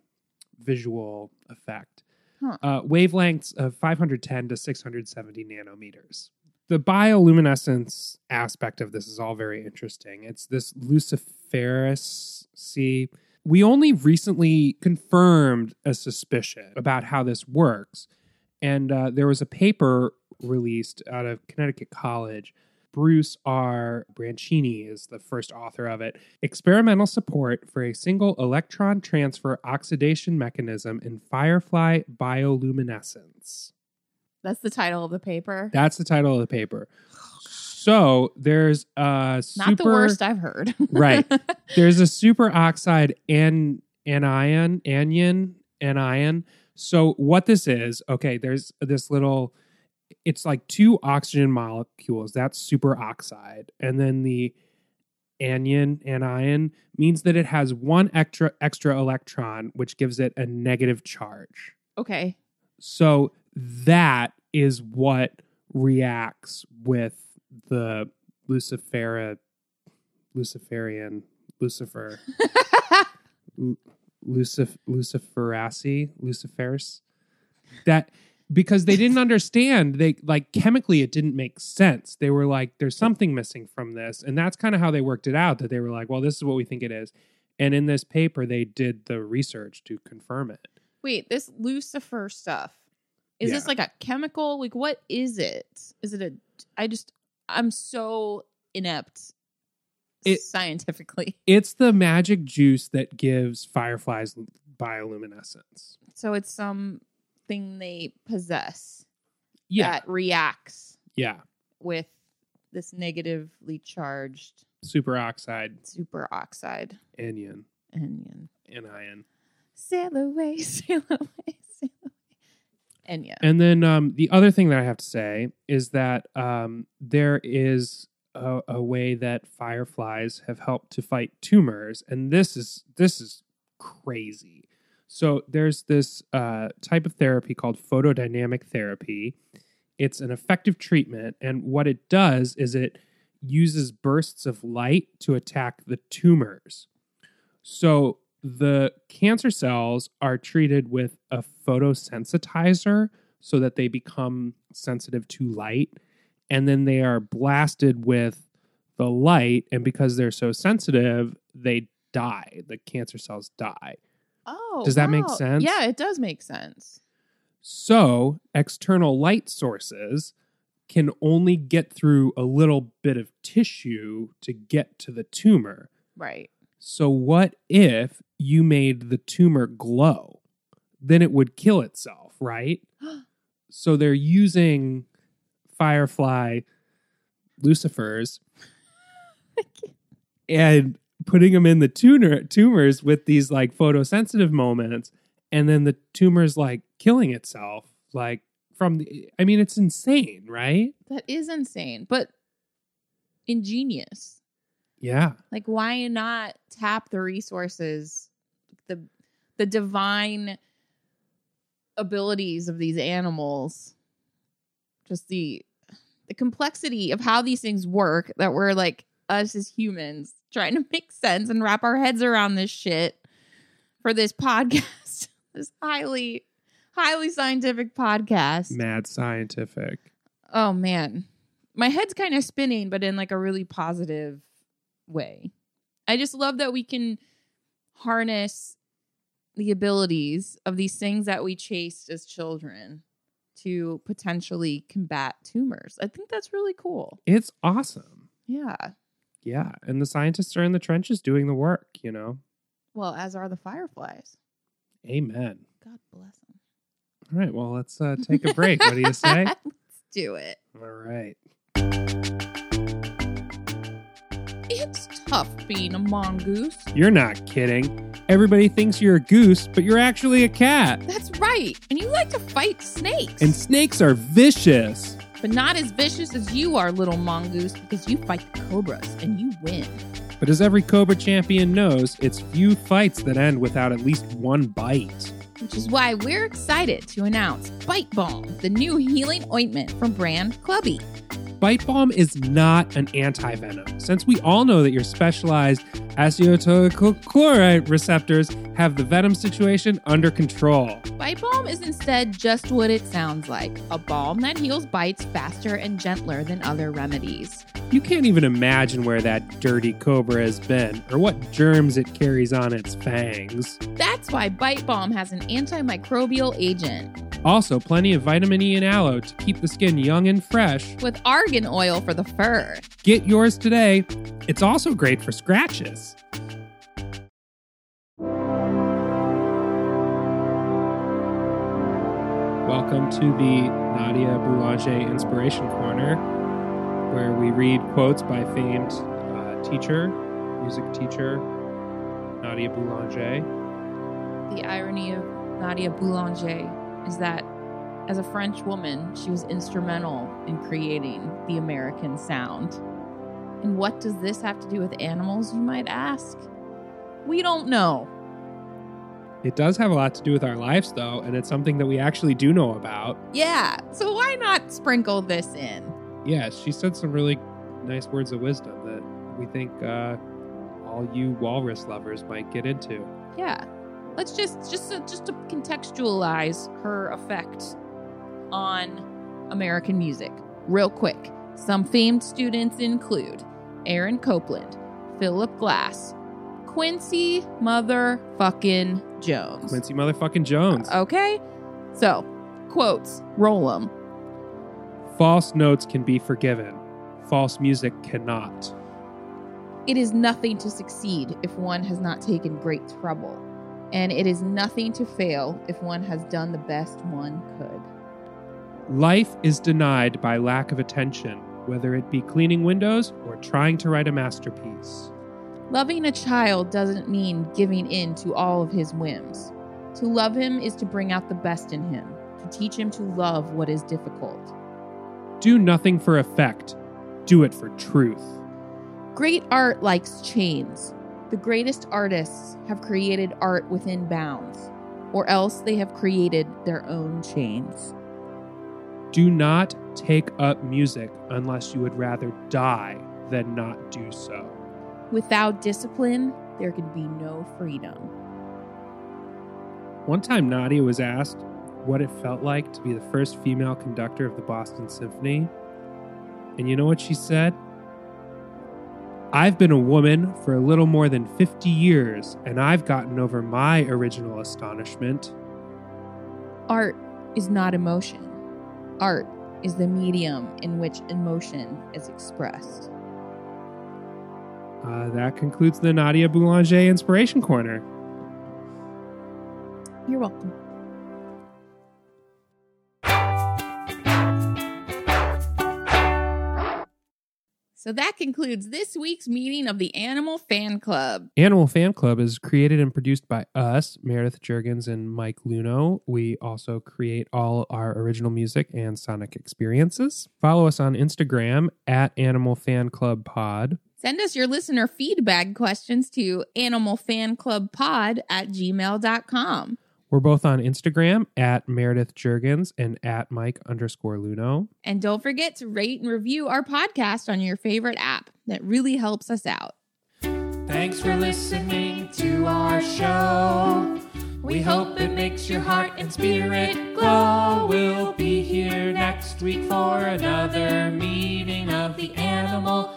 visual effect. Huh. Uh, wavelengths of 510 to 670 nanometers. The bioluminescence aspect of this is all very interesting. It's this luciferous see we only recently confirmed a suspicion about how this works. And uh, there was a paper released out of Connecticut College Bruce R. Branchini is the first author of it. Experimental support for a single electron transfer oxidation mechanism in firefly bioluminescence. That's the title of the paper. That's the title of the paper. So there's a super Not the worst I've heard. Right. there's a superoxide an anion anion anion. So what this is, okay, there's this little it's like two oxygen molecules. That's superoxide. And then the anion anion means that it has one extra extra electron which gives it a negative charge. okay. So that is what reacts with the Lucifera, Luciferian, Lucifer, Lu- Lucif, Luciferacy, Luciferus. That because they didn't understand, they like chemically it didn't make sense. They were like, "There's something missing from this," and that's kind of how they worked it out. That they were like, "Well, this is what we think it is," and in this paper they did the research to confirm it. Wait, this Lucifer stuff. Is this like a chemical? Like what is it? Is it a I just I'm so inept It- scientifically. It's the magic juice that gives fireflies bioluminescence. So it's something they possess Yeah. that reacts yeah. with this negatively charged Superoxide, superoxide anion, anion. anion. Sail away, sail away, sail away. Anion. And then um, the other thing that I have to say is that um, there is a, a way that fireflies have helped to fight tumors, and this is this is crazy. So there's this uh, type of therapy called photodynamic therapy. It's an effective treatment, and what it does is it uses bursts of light to attack the tumors. So the cancer cells are treated with a photosensitizer so that they become sensitive to light. And then they are blasted with the light. And because they're so sensitive, they die. The cancer cells die. Oh, Does that make sense? Yeah, it does make sense. So external light sources can only get through a little bit of tissue to get to the tumor. Right. So, what if you made the tumor glow? Then it would kill itself, right? so, they're using firefly lucifers and putting them in the tuner, tumors with these like photosensitive moments. And then the tumor's like killing itself. Like, from the, I mean, it's insane, right? That is insane, but ingenious. Yeah. Like why not tap the resources, the the divine abilities of these animals? Just the the complexity of how these things work that we're like us as humans trying to make sense and wrap our heads around this shit for this podcast. this highly highly scientific podcast. Mad scientific. Oh man. My head's kind of spinning, but in like a really positive way. I just love that we can harness the abilities of these things that we chased as children to potentially combat tumors. I think that's really cool. It's awesome. Yeah. Yeah. And the scientists are in the trenches doing the work, you know? Well, as are the fireflies. Amen. God bless them. All right. Well, let's uh, take a break. what do you say? Let's do it. All right. It's tough being a mongoose. You're not kidding. Everybody thinks you're a goose, but you're actually a cat. That's right. And you like to fight snakes. And snakes are vicious. But not as vicious as you are, little mongoose, because you fight the cobras and you win. But as every Cobra champion knows, it's few fights that end without at least one bite. Which is why we're excited to announce Bite Balm, the new healing ointment from brand Clubby. Bite Balm is not an anti-venom, since we all know that your specialized acetylcholine receptors have the venom situation under control. Bite Balm is instead just what it sounds like a balm that heals bites faster and gentler than other remedies. You can't even imagine where that dirty cobra has been, or what germs it carries on its fangs. That's why Bite Balm has an antimicrobial agent. Also, plenty of vitamin E and aloe to keep the skin young and fresh. With argan oil for the fur. Get yours today. It's also great for scratches. Welcome to the Nadia Boulanger Inspiration Corner, where we read quotes by famed uh, teacher, music teacher, Nadia Boulanger. The irony of Nadia Boulanger is that as a French woman, she was instrumental in creating the American sound. And what does this have to do with animals, you might ask? We don't know. It does have a lot to do with our lives, though, and it's something that we actually do know about. Yeah, so why not sprinkle this in? Yeah, she said some really nice words of wisdom that we think uh, all you walrus lovers might get into. Yeah, let's just just to, just to contextualize her effect on American music, real quick. Some famed students include Aaron Copland, Philip Glass, Quincy motherfucking Jones. Quincy motherfucking Jones. Okay, so quotes, roll them. False notes can be forgiven. False music cannot. It is nothing to succeed if one has not taken great trouble, and it is nothing to fail if one has done the best one could. Life is denied by lack of attention, whether it be cleaning windows or trying to write a masterpiece. Loving a child doesn't mean giving in to all of his whims. To love him is to bring out the best in him, to teach him to love what is difficult. Do nothing for effect, do it for truth. Great art likes chains. The greatest artists have created art within bounds, or else they have created their own chains. Do not take up music unless you would rather die than not do so. Without discipline, there can be no freedom. One time, Nadia was asked what it felt like to be the first female conductor of the Boston Symphony. And you know what she said? I've been a woman for a little more than 50 years, and I've gotten over my original astonishment. Art is not emotion, art is the medium in which emotion is expressed. Uh, that concludes the Nadia Boulanger Inspiration Corner. You're welcome. So that concludes this week's meeting of the Animal Fan Club. Animal Fan Club is created and produced by us, Meredith Jurgens and Mike Luno. We also create all our original music and sonic experiences. Follow us on Instagram at Animal Fan Club Pod. Send us your listener feedback questions to animalfanclubpod at gmail.com. We're both on Instagram at Meredith Jurgens and at Mike underscore Luno. And don't forget to rate and review our podcast on your favorite app. That really helps us out. Thanks for listening to our show. We hope it makes your heart and spirit glow. We'll be here next week for another meeting of the Animal